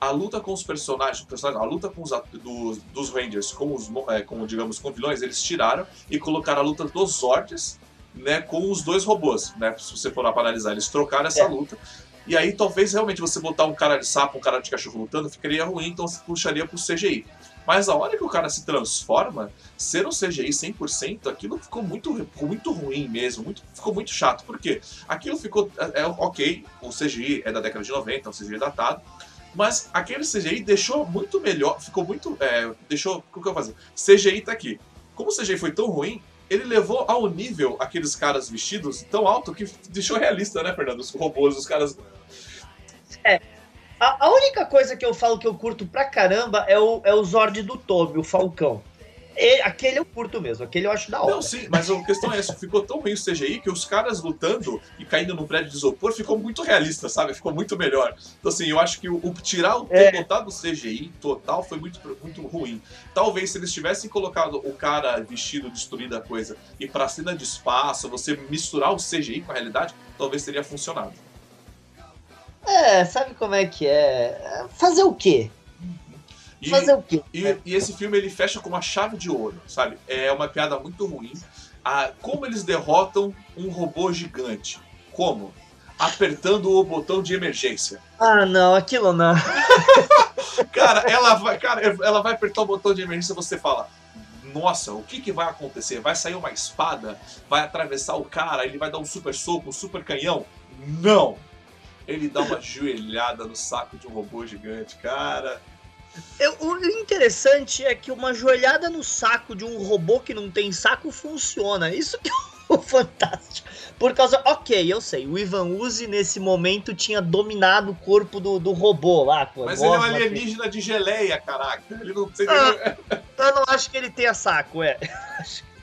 a luta com os personagens, a luta com os dos, dos Rangers com os, é, com, digamos, com vilões, eles tiraram e colocaram a luta dos Zords, né, com os dois robôs, né? Se você for lá para analisar, eles trocaram essa é. luta. E aí, talvez realmente você botar um cara de sapo, um cara de cachorro lutando, ficaria ruim, então você puxaria pro CGI. Mas a hora que o cara se transforma, ser um CGI 100%, aquilo ficou muito, muito ruim mesmo, muito, ficou muito chato. Por quê? Aquilo ficou. É, é, ok, o CGI é da década de 90, é um CGI datado, Mas aquele CGI deixou muito melhor, ficou muito. É, deixou. O que eu vou fazer? CGI tá aqui. Como o CGI foi tão ruim, ele levou ao nível aqueles caras vestidos tão alto que deixou realista, né, Fernando? Os robôs, os caras. É. A, a única coisa que eu falo que eu curto pra caramba é o, é o Zord do Toby, o Falcão. E, aquele eu curto mesmo, aquele eu acho da hora. Não, sim, mas a questão é essa, ficou tão ruim o CGI que os caras lutando e caindo num prédio de isopor ficou muito realista, sabe? Ficou muito melhor. Então, assim, eu acho que o, o tirar o É. botado o CGI total foi muito, muito ruim. Talvez se eles tivessem colocado o cara vestido, destruído a coisa, e pra cena de espaço, você misturar o CGI com a realidade, talvez teria funcionado. É, sabe como é que é? Fazer o quê? E, Fazer o quê? E, e esse filme ele fecha com uma chave de ouro, sabe? É uma piada muito ruim. Ah, como eles derrotam um robô gigante? Como? Apertando o botão de emergência. Ah, não, aquilo não. Cara, ela vai, cara, ela vai apertar o botão de emergência e você fala: Nossa, o que, que vai acontecer? Vai sair uma espada? Vai atravessar o cara? Ele vai dar um super soco, um super canhão? Não! Ele dá uma joelhada no saco de um robô gigante, cara. Eu- o interessante é que uma joelhada no saco de um robô que não tem saco funciona. Isso que é o fantástico. Por causa. Ok, eu sei. O Ivan Uzi nesse momento tinha dominado o corpo do, do robô lá. Mas ele é um alienígena de geleia, caraca. Ele não sei. Ah. Eu não acho que ele tenha saco, é.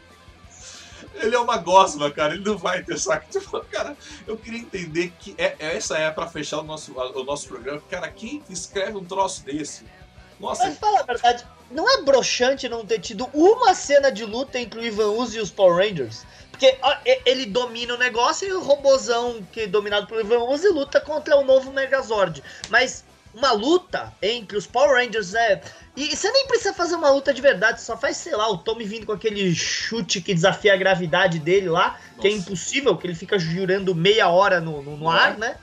Ele é uma gosma, cara. Ele não vai ter saco. Tipo, cara, eu queria entender que é, essa é pra fechar o nosso, o nosso programa. Cara, quem escreve um troço desse? Nossa, Mas fala a verdade, não é broxante não ter tido uma cena de luta entre o Ivan Uzi e os Power Rangers? Porque ele domina o negócio e o robozão que é dominado pelo Ivan Uzi luta contra o novo Megazord. Mas uma luta entre os Power Rangers é. E você nem precisa fazer uma luta de verdade, só faz, sei lá, o Tommy vindo com aquele chute que desafia a gravidade dele lá, que é Nossa. impossível, que ele fica girando meia hora no, no, no ar, né?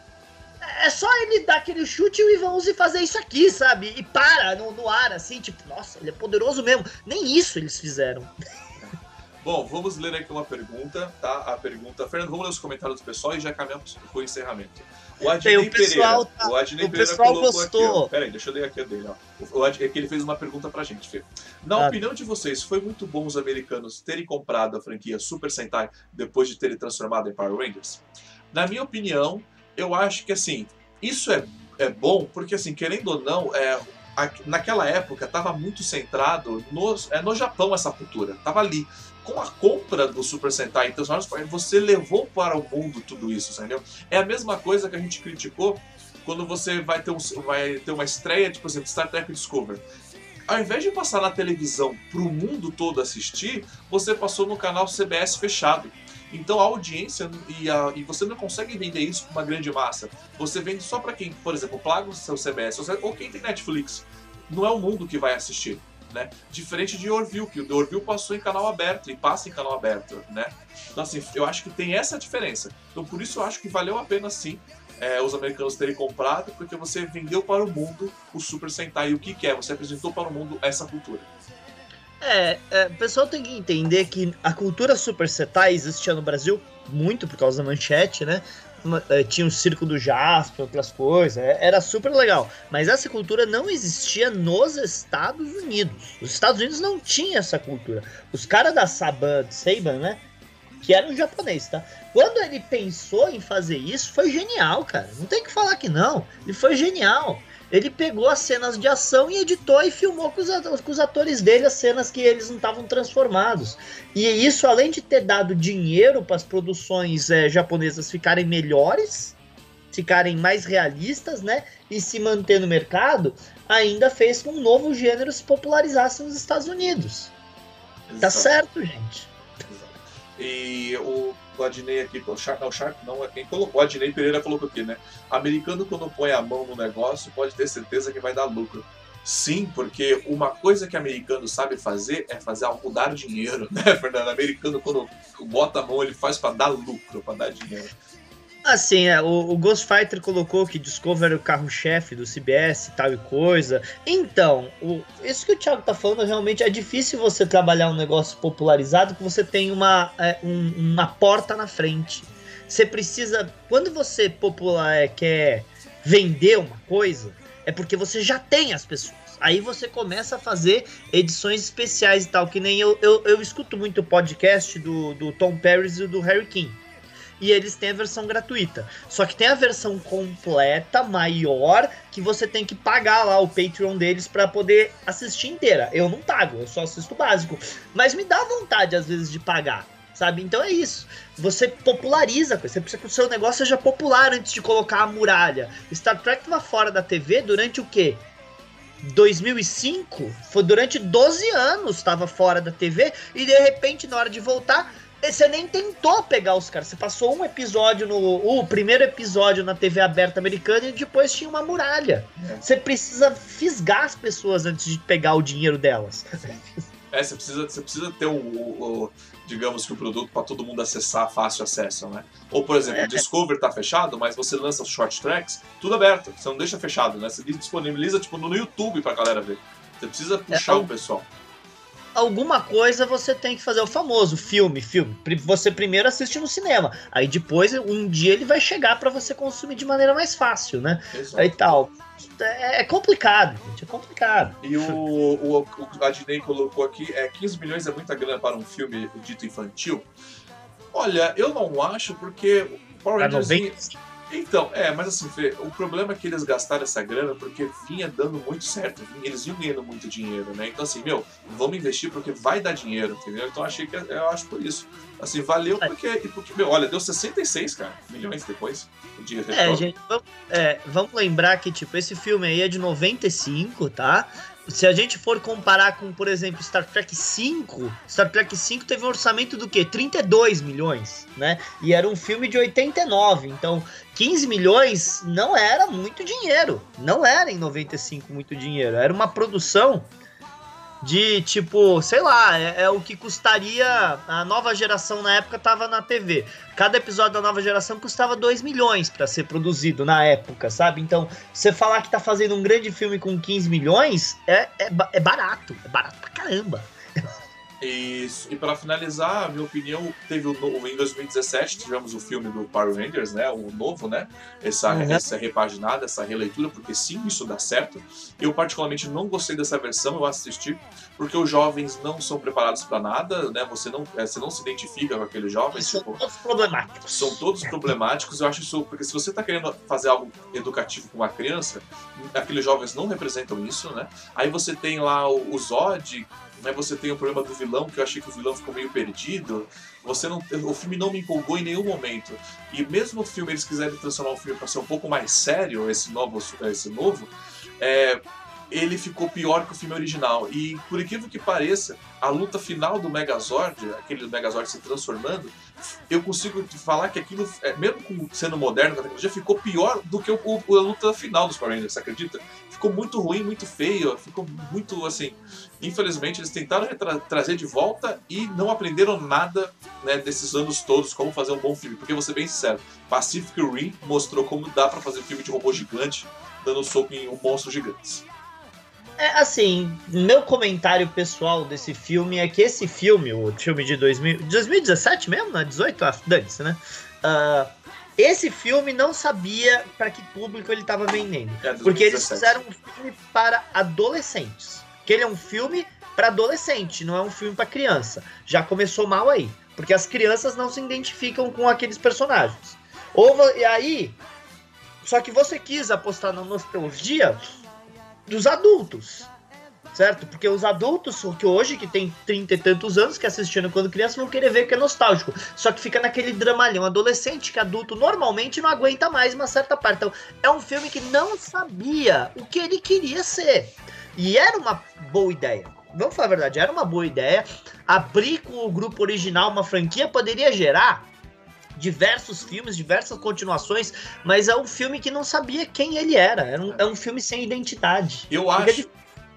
É só ele dar aquele chute e o Ivan Uzi fazer isso aqui, sabe? E para no, no ar, assim, tipo, nossa, ele é poderoso mesmo. Nem isso eles fizeram. Bom, vamos ler aqui uma pergunta, tá? A pergunta. Fernando, vamos ler os comentários do pessoal e já caminhamos pro encerramento. O Adnei o pessoal Pereira. tá- o Adnei o Pereira pessoal aqui, gostou. ó. Peraí, deixa eu ler aqui a dele, ó. O Ad- é que ele fez uma pergunta pra gente, Fê. Na Ah. opinião de vocês, foi muito bom os americanos terem comprado a franquia Super Sentai depois de terem transformado em Power Rangers? Na minha opinião, eu acho que assim, isso é, é bom porque assim, querendo ou não, é, naquela época estava muito centrado no, é, no Japão essa cultura, tava ali. Com a compra do Super Sentai e Transformers, você levou para o mundo tudo isso, entendeu? É a mesma coisa que a gente criticou quando você vai ter, um, vai ter uma estreia, tipo assim, Star Trek Discovery. Ao invés de passar na televisão para o mundo todo assistir, você passou no canal CBS fechado. Então a audiência e, a- e você não consegue vender isso para uma grande massa. Você vende só para quem, por exemplo, paga o seu CBS ou quem tem Netflix. Não é o mundo que vai assistir. Né? Diferente de Orville, que o Orville passou em canal aberto e passa em canal aberto, né? Então assim, eu acho que tem essa diferença. Então por isso eu acho que valeu a pena sim é, os americanos terem comprado, porque você vendeu para o mundo o Super Sentai. E o que, que é? Você apresentou para o mundo essa cultura. É, é, o pessoal tem que entender que a cultura Super Sentai existia no Brasil muito por causa da manchete, né? É, Tinha o Circo do Jasper, outras coisas, é, era super legal. Mas essa cultura não existia nos Estados Unidos. Os Estados Unidos não tinha essa cultura. Os caras da Saban, Saban, né? Que eram japoneses, tá? Quando ele pensou em fazer isso, foi genial, cara. Não tem que falar que não. Ele foi genial. Ele pegou as cenas de ação e editou e filmou com os, com os atores dele as cenas que eles não estavam transformados. E isso, além de ter dado dinheiro para as produções eh, japonesas ficarem melhores, ficarem mais realistas, né? E se manter no mercado, ainda fez com que um novo gênero se popularizasse nos Estados Unidos. Tá Exato. certo, gente. E o, o Adnei aqui, o Sharp, não, o não, é quem colocou. O Adnei Pereira colocou aqui, né? Americano, quando põe a mão no negócio, pode ter certeza que vai dar lucro. Sim, porque uma coisa que americano sabe fazer é fazer algo dar dinheiro, né, Fernando? Americano, quando bota a mão, ele faz pra dar lucro, pra dar dinheiro. Assim, é, o, o Ghost Fighter colocou que Discovery é o carro-chefe do CBS tal e coisa. Então, o, isso que o Thiago tá falando, realmente é difícil você trabalhar um negócio popularizado que você tem uma, é, um- uma porta na frente. Você precisa. Quando você popular, é, quer vender uma coisa, É porque você já tem as pessoas. Aí você começa a fazer edições especiais e tal, que nem eu, eu, eu escuto muito o podcast do, do Tom Paris e do Harry King e eles têm a versão gratuita. Só que tem a versão completa, maior, que você tem que pagar lá o Patreon deles para poder assistir inteira. Eu não pago, eu só assisto básico. Mas me dá vontade, às vezes, de pagar. Sabe? Então é isso. Você populariza. Você precisa que o seu negócio seja popular antes de colocar a muralha. Star Trek tava fora da TV durante o quê? 2005? Foi durante 12 anos estava fora da TV e de repente na hora de voltar você nem tentou pegar os caras. Você passou um episódio no. O primeiro episódio na TV aberta americana e depois tinha uma muralha. É. Você precisa fisgar as pessoas antes de pegar o dinheiro delas. É, você precisa, você precisa ter o, o, o digamos que o produto para todo mundo acessar, fácil acesso, né? Ou, por exemplo, o é. Discover tá fechado, mas você lança os short tracks, tudo aberto. Você não deixa fechado, né? Você disponibiliza tipo no YouTube pra galera ver. Você precisa puxar é, o pessoal alguma coisa você tem que fazer. O famoso filme, filme. Você primeiro assiste no cinema. Aí depois, um dia ele vai chegar para você consumir de maneira mais fácil, né? Exato. Aí tal. É, é complicado, gente. É complicado. E o, o, o a Disney colocou aqui: é, 15 milhões é muita grana para um filme dito infantil. Olha, eu não acho, porque Power Rangers. Então, é, mas assim, Fê, o problema é que eles gastaram essa grana porque vinha dando muito certo, eles iam ganhando muito dinheiro, né? Então, assim, meu, vamos investir porque vai dar dinheiro, entendeu? Então, achei que, eu acho por isso. Assim, valeu porque, porque meu, olha, deu 66, cara, milhões depois, de É, gente, vamos, é, vamos lembrar que, tipo, esse filme aí é de 95, tá? Se a gente for comparar com, por exemplo, Star Trek V, Star Trek V teve um orçamento do quê? 32 milhões, né? E era um filme de 89, então 15 milhões não era muito dinheiro. Não era em 95 muito dinheiro. Era uma produção de tipo, sei lá, é, é, o que custaria a nova geração na época tava na TV. Cada episódio da nova geração custava 2 milhões para ser produzido na época, sabe? Então, você falar que tá fazendo um grande filme com 15 milhões é, é, é barato, é barato pra caramba. Isso. E para finalizar, a minha opinião, teve o novo, em 2017 tivemos o filme do Power Rangers, né? O novo, né? Essa, uhum. essa repaginada, essa releitura, porque sim, isso dá certo. Eu particularmente não gostei dessa versão, eu assisti, porque os jovens não são preparados para nada, né? Você não, é, você não se identifica com aqueles jovens. São tipo, todos problemáticos. São todos problemáticos. Eu acho isso, porque se você está querendo fazer algo educativo com uma criança, aqueles jovens não representam isso, né? Aí você tem lá o, o Zod, né, você tem o problema do vilão, que eu achei que o vilão ficou meio perdido. Você não, o filme não me empolgou em nenhum momento. E mesmo o filme eles quiserem transformar o filme para ser um pouco mais sério, esse novo, esse novo, é, ele ficou pior que o filme original. E por incrível que pareça, a luta final do Megazord, aquele Megazord se transformando, eu consigo falar que aquilo, é, mesmo sendo moderno, a tecnologia ficou pior do que o, o, a luta final dos Power Rangers, você acredita? Ficou muito ruim, muito feio, ficou muito assim. Infelizmente, eles tentaram tra trazer de volta e não aprenderam nada né, desses anos todos como fazer um bom filme. Porque, vou ser bem sincero, Pacific Rim mostrou como dá para fazer filme de robô gigante dando soco em um monstros gigantes. É, assim, meu comentário pessoal desse filme é que esse filme, o filme de 2000, 2017 mesmo, né? 18? Ah, dane-se, né? Uh, esse filme não sabia para que público ele estava vendendo. É, porque eles fizeram um filme para adolescentes. Que ele é um filme para adolescente, não é um filme para criança. Já começou mal aí. Porque as crianças não se identificam com aqueles personagens. Ou, e aí. Só que você quis apostar na nostalgia dos adultos. Certo? Porque os adultos, que hoje, que tem 30 e tantos anos, que assistiram quando criança, vão querer ver que é nostálgico. Só que fica naquele dramalhão. Adolescente que adulto normalmente não aguenta mais uma certa parte. Então, é um filme que não sabia o que ele queria ser. E era uma boa ideia. Vamos falar a verdade, era uma boa ideia. Abrir com o grupo original uma franquia poderia gerar diversos filmes, diversas continuações, mas é um filme que não sabia quem ele era. É um, é um filme sem identidade. Eu acho.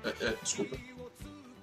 É, é, desculpa.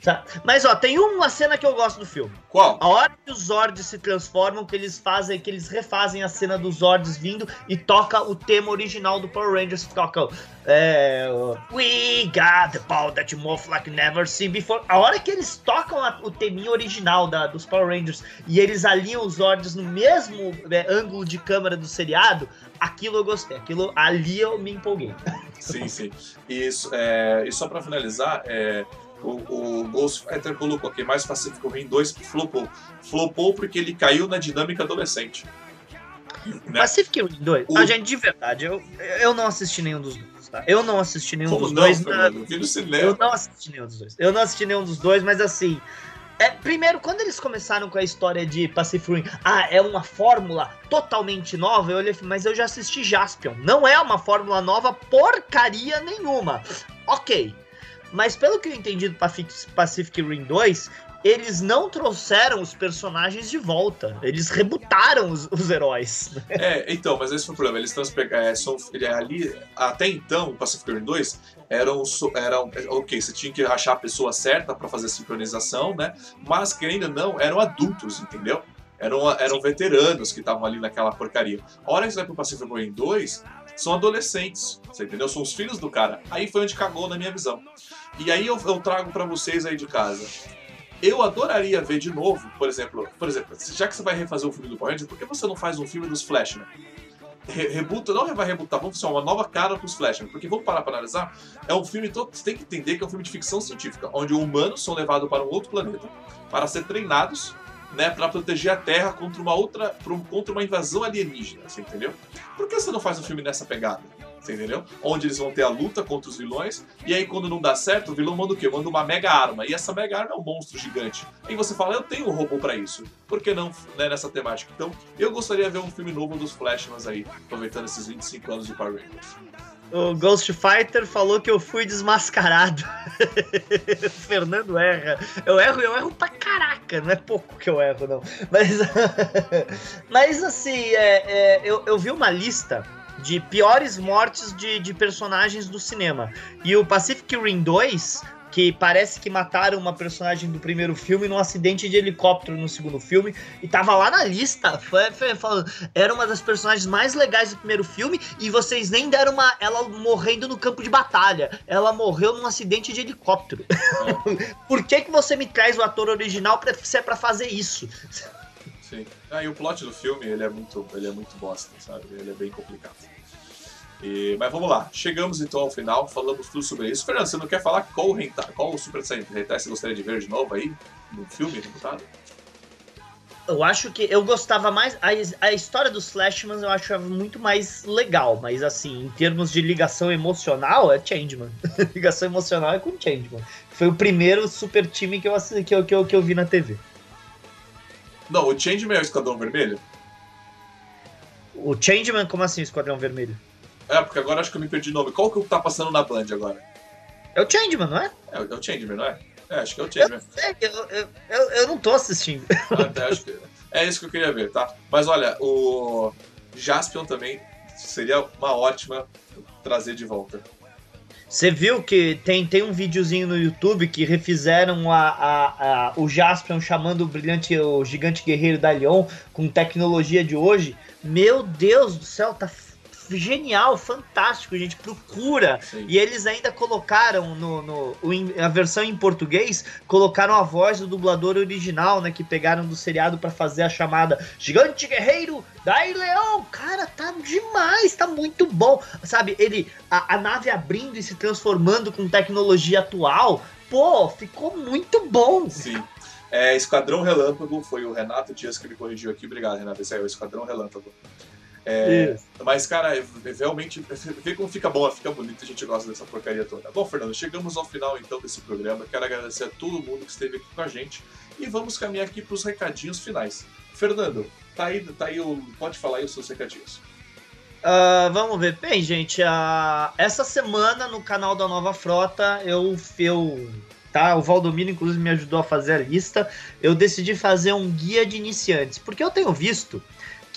Tá. Mas ó, tem uma cena que eu gosto do filme. Qual? A hora que os Zords se transformam, que eles fazem, que eles refazem a cena dos Zords vindo e toca o tema original do Power Rangers, toca é, We got the power that you move like never seen before. A hora que eles tocam a, o teminho original da, dos Power Rangers e eles alinham os Zords no mesmo é, ângulo de câmera do seriado, aquilo eu gostei. Aquilo ali eu me empolguei. Sim, sim. E, é, e só para finalizar, é, o, o Ghost Fighter colocou aqui mais Pacific Rim 2 flopou. Flopou porque ele caiu na dinâmica adolescente. Né? Pacific Rim 2, o... a gente, de verdade, eu, eu não assisti nenhum dos dois, tá? Eu não assisti nenhum Como dos não, dois. Na... Eu não assisti nenhum dos dois. Eu não assisti nenhum dos dois, mas assim. É, primeiro, quando eles começaram com a história de Pacific Rim, ah, é uma fórmula totalmente nova, eu olhei, mas eu já assisti Jaspion. Não é uma fórmula nova porcaria nenhuma. Ok. Mas pelo que eu entendi do Pacific Rim 2, eles não trouxeram os personagens de volta. Eles rebutaram os, os heróis. É, então, mas esse foi o problema. Eles é, são, ali, até então, o Pacific Rim 2 eram, eram. Ok, você tinha que achar a pessoa certa para fazer a sincronização, né? Mas, querendo ou não, eram adultos, entendeu? Eram, eram veteranos que estavam ali naquela porcaria. A hora que você vai pro Pacific Rim 2, são adolescentes, você entendeu? São os filhos do cara. Aí foi onde cagou na minha visão. E aí eu, eu trago para vocês aí de casa. Eu adoraria ver de novo, por exemplo, por exemplo, já que você vai refazer um filme do Power Rangers, por que você não faz um filme dos Flashman? Re rebuta, não vai rebutar, vamos fazer uma nova cara para os Flashman, porque vamos parar para analisar, é um filme todo, você tem que entender que é um filme de ficção científica, onde humanos são levados para um outro planeta para ser treinados né, para proteger a Terra contra uma outra, contra uma invasão alienígena, você entendeu? Por que você não faz um filme nessa pegada? Você entendeu? Onde eles vão ter a luta contra os vilões, e aí quando não dá certo, o vilão manda o quê? Manda uma mega arma, e essa mega arma é um monstro gigante. Aí você fala, eu tenho um robô para isso. Por que não né, nessa temática? Então, eu gostaria de ver um filme novo dos Flashmans aí, aproveitando esses 25 anos de Power Rangers. O Ghost Fighter falou que eu fui desmascarado. Fernando erra. Eu erro, eu erro pra caraca. Não é pouco que eu erro, não. Mas, mas assim, é, é, eu, eu vi uma lista de piores mortes de, de personagens do cinema. E o Pacific Rim 2 que parece que mataram uma personagem do primeiro filme num acidente de helicóptero no segundo filme e tava lá na lista. Foi, foi, falando, era uma das personagens mais legais do primeiro filme e vocês nem deram uma ela morrendo no campo de batalha. Ela morreu num acidente de helicóptero. Por que que você me traz o ator original pra, se é para fazer isso? Sim. Ah, e o plot do filme, ele é muito, ele é muito bosta, sabe? Ele é bem complicado. E, mas vamos lá, chegamos então ao final, falamos tudo sobre isso. Fernando, você não quer falar qual, renta, qual o Super Saiyan Hentai você gostaria de ver de novo aí, no filme, reputado? Eu acho que eu gostava mais. A, a história dos Flashmans eu achava muito mais legal, mas assim, em termos de ligação emocional, é Changeman. ligação emocional é com Changeman. Foi o primeiro super time que eu, que eu, que eu, que eu vi na TV. Não, o Changeman é o Esquadrão Vermelho? O Changeman, como assim, o Esquadrão Vermelho? É, porque agora acho que eu me perdi o nome. Qual que tá passando na Band agora? É o Changeman, não é? É, é o Changeman, não é? É, acho que é o Changeman. Eu, eu, eu, eu não tô assistindo. Até acho que é isso que eu queria ver, tá? Mas olha, o Jaspion também seria uma ótima trazer de volta. Você viu que tem, tem um videozinho no YouTube que refizeram a, a, a, o Jaspion chamando o brilhante, o gigante guerreiro da Leon com tecnologia de hoje. Meu Deus do céu, tá genial, fantástico, gente. Procura. Sim. E eles ainda colocaram no, no, a versão em português, colocaram a voz do dublador original, né? Que pegaram do seriado para fazer a chamada Gigante Guerreiro Dai Leão. Cara, tá demais, tá muito bom. Sabe, ele, a, a nave abrindo e se transformando com tecnologia atual. Pô, ficou muito bom. Sim. É, Esquadrão Relâmpago, foi o Renato Dias que me corrigiu aqui. Obrigado, Renato. Esse é o Esquadrão Relâmpago. É, mas, cara, é, realmente, vê como fica bom, fica bonito, a gente gosta dessa porcaria toda. Bom, Fernando, chegamos ao final então desse programa. Quero agradecer a todo mundo que esteve aqui com a gente e vamos caminhar aqui para os recadinhos finais. Fernando, tá aí, tá aí o, pode falar aí os seus recadinhos. Uh, vamos ver. Bem, gente, uh, essa semana no canal da Nova Frota eu, eu tá? O Valdomiro, inclusive, me ajudou a fazer a lista. Eu decidi fazer um guia de iniciantes, porque eu tenho visto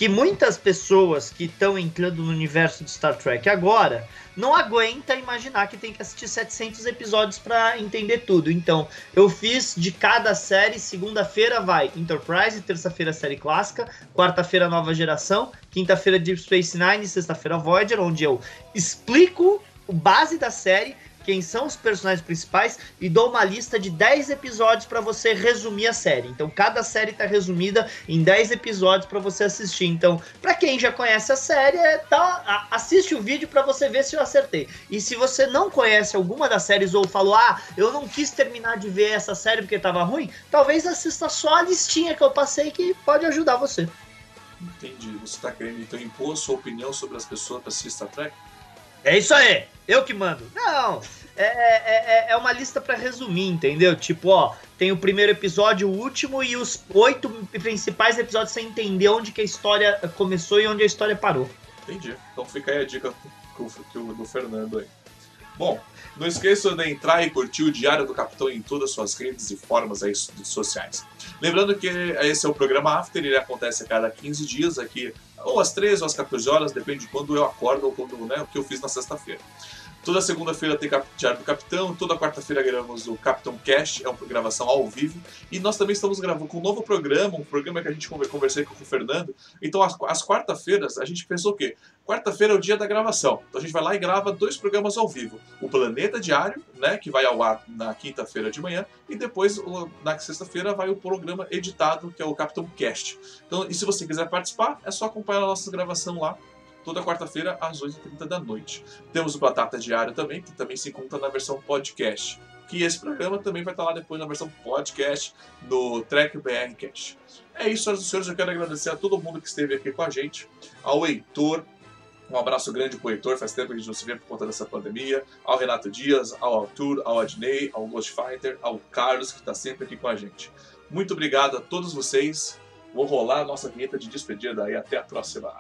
que muitas pessoas que estão entrando no universo de Star Trek agora não aguenta imaginar que tem que assistir 700 episódios para entender tudo. Então, eu fiz de cada série, segunda-feira vai Enterprise, terça-feira série clássica, quarta-feira nova geração, quinta-feira Deep Space Nine, sexta-feira Voyager, onde eu explico o base da série quem são os personagens principais e dou uma lista de 10 episódios para você resumir a série. Então, cada série tá resumida em 10 episódios para você assistir. Então, para quem já conhece a série, é, tá, assiste o vídeo para você ver se eu acertei. E se você não conhece alguma das séries ou falou: "Ah, eu não quis terminar de ver essa série porque tava ruim", talvez assista só a listinha que eu passei que pode ajudar você. Entendi. Você está querendo então impor sua opinião sobre as pessoas para assistir Star Trek? É isso aí, eu que mando. Não, é, é, é, é uma lista para resumir, entendeu? Tipo, ó, tem o primeiro episódio, o último e os oito principais episódios sem entender onde que a história começou e onde a história parou. Entendi. Então fica aí a dica do Fernando aí. Bom, não esqueça de entrar e curtir o Diário do Capitão em todas as suas redes e formas aí sociais. Lembrando que esse é o programa After, ele acontece a cada 15 dias aqui, ou às 13 ou às 14 horas, depende de quando eu acordo ou quando, né, o que eu fiz na sexta-feira. Toda segunda-feira tem Diário do Capitão, toda quarta-feira gravamos o Capitão Cast, é uma gravação ao vivo. E nós também estamos gravando com um novo programa, um programa que a gente conversei com o Fernando. Então, às, às quarta-feiras, a gente pensou o quê? Quarta-feira é o dia da gravação. Então a gente vai lá e grava dois programas ao vivo. O Planeta Diário, né, que vai ao ar na quinta-feira de manhã, e depois, na sexta-feira, vai o programa editado, que é o Capitão Cast. Então, e se você quiser participar, é só acompanhar a nossa gravação lá toda quarta-feira às 8h30 da noite. Temos o Batata Diário também, que também se encontra na versão podcast. Que esse programa também vai estar lá depois na versão podcast no Track BR Cash. É isso, senhoras e senhores. Eu quero agradecer a todo mundo que esteve aqui com a gente, ao Heitor. Um abraço grande pro Heitor, faz tempo que a gente não se vê por conta dessa pandemia. Ao Renato Dias, ao Arthur, ao Adnei, ao Ghost Fighter, ao Carlos, que está sempre aqui com a gente. Muito obrigado a todos vocês. Vou rolar a nossa vinheta de despedida e até a próxima.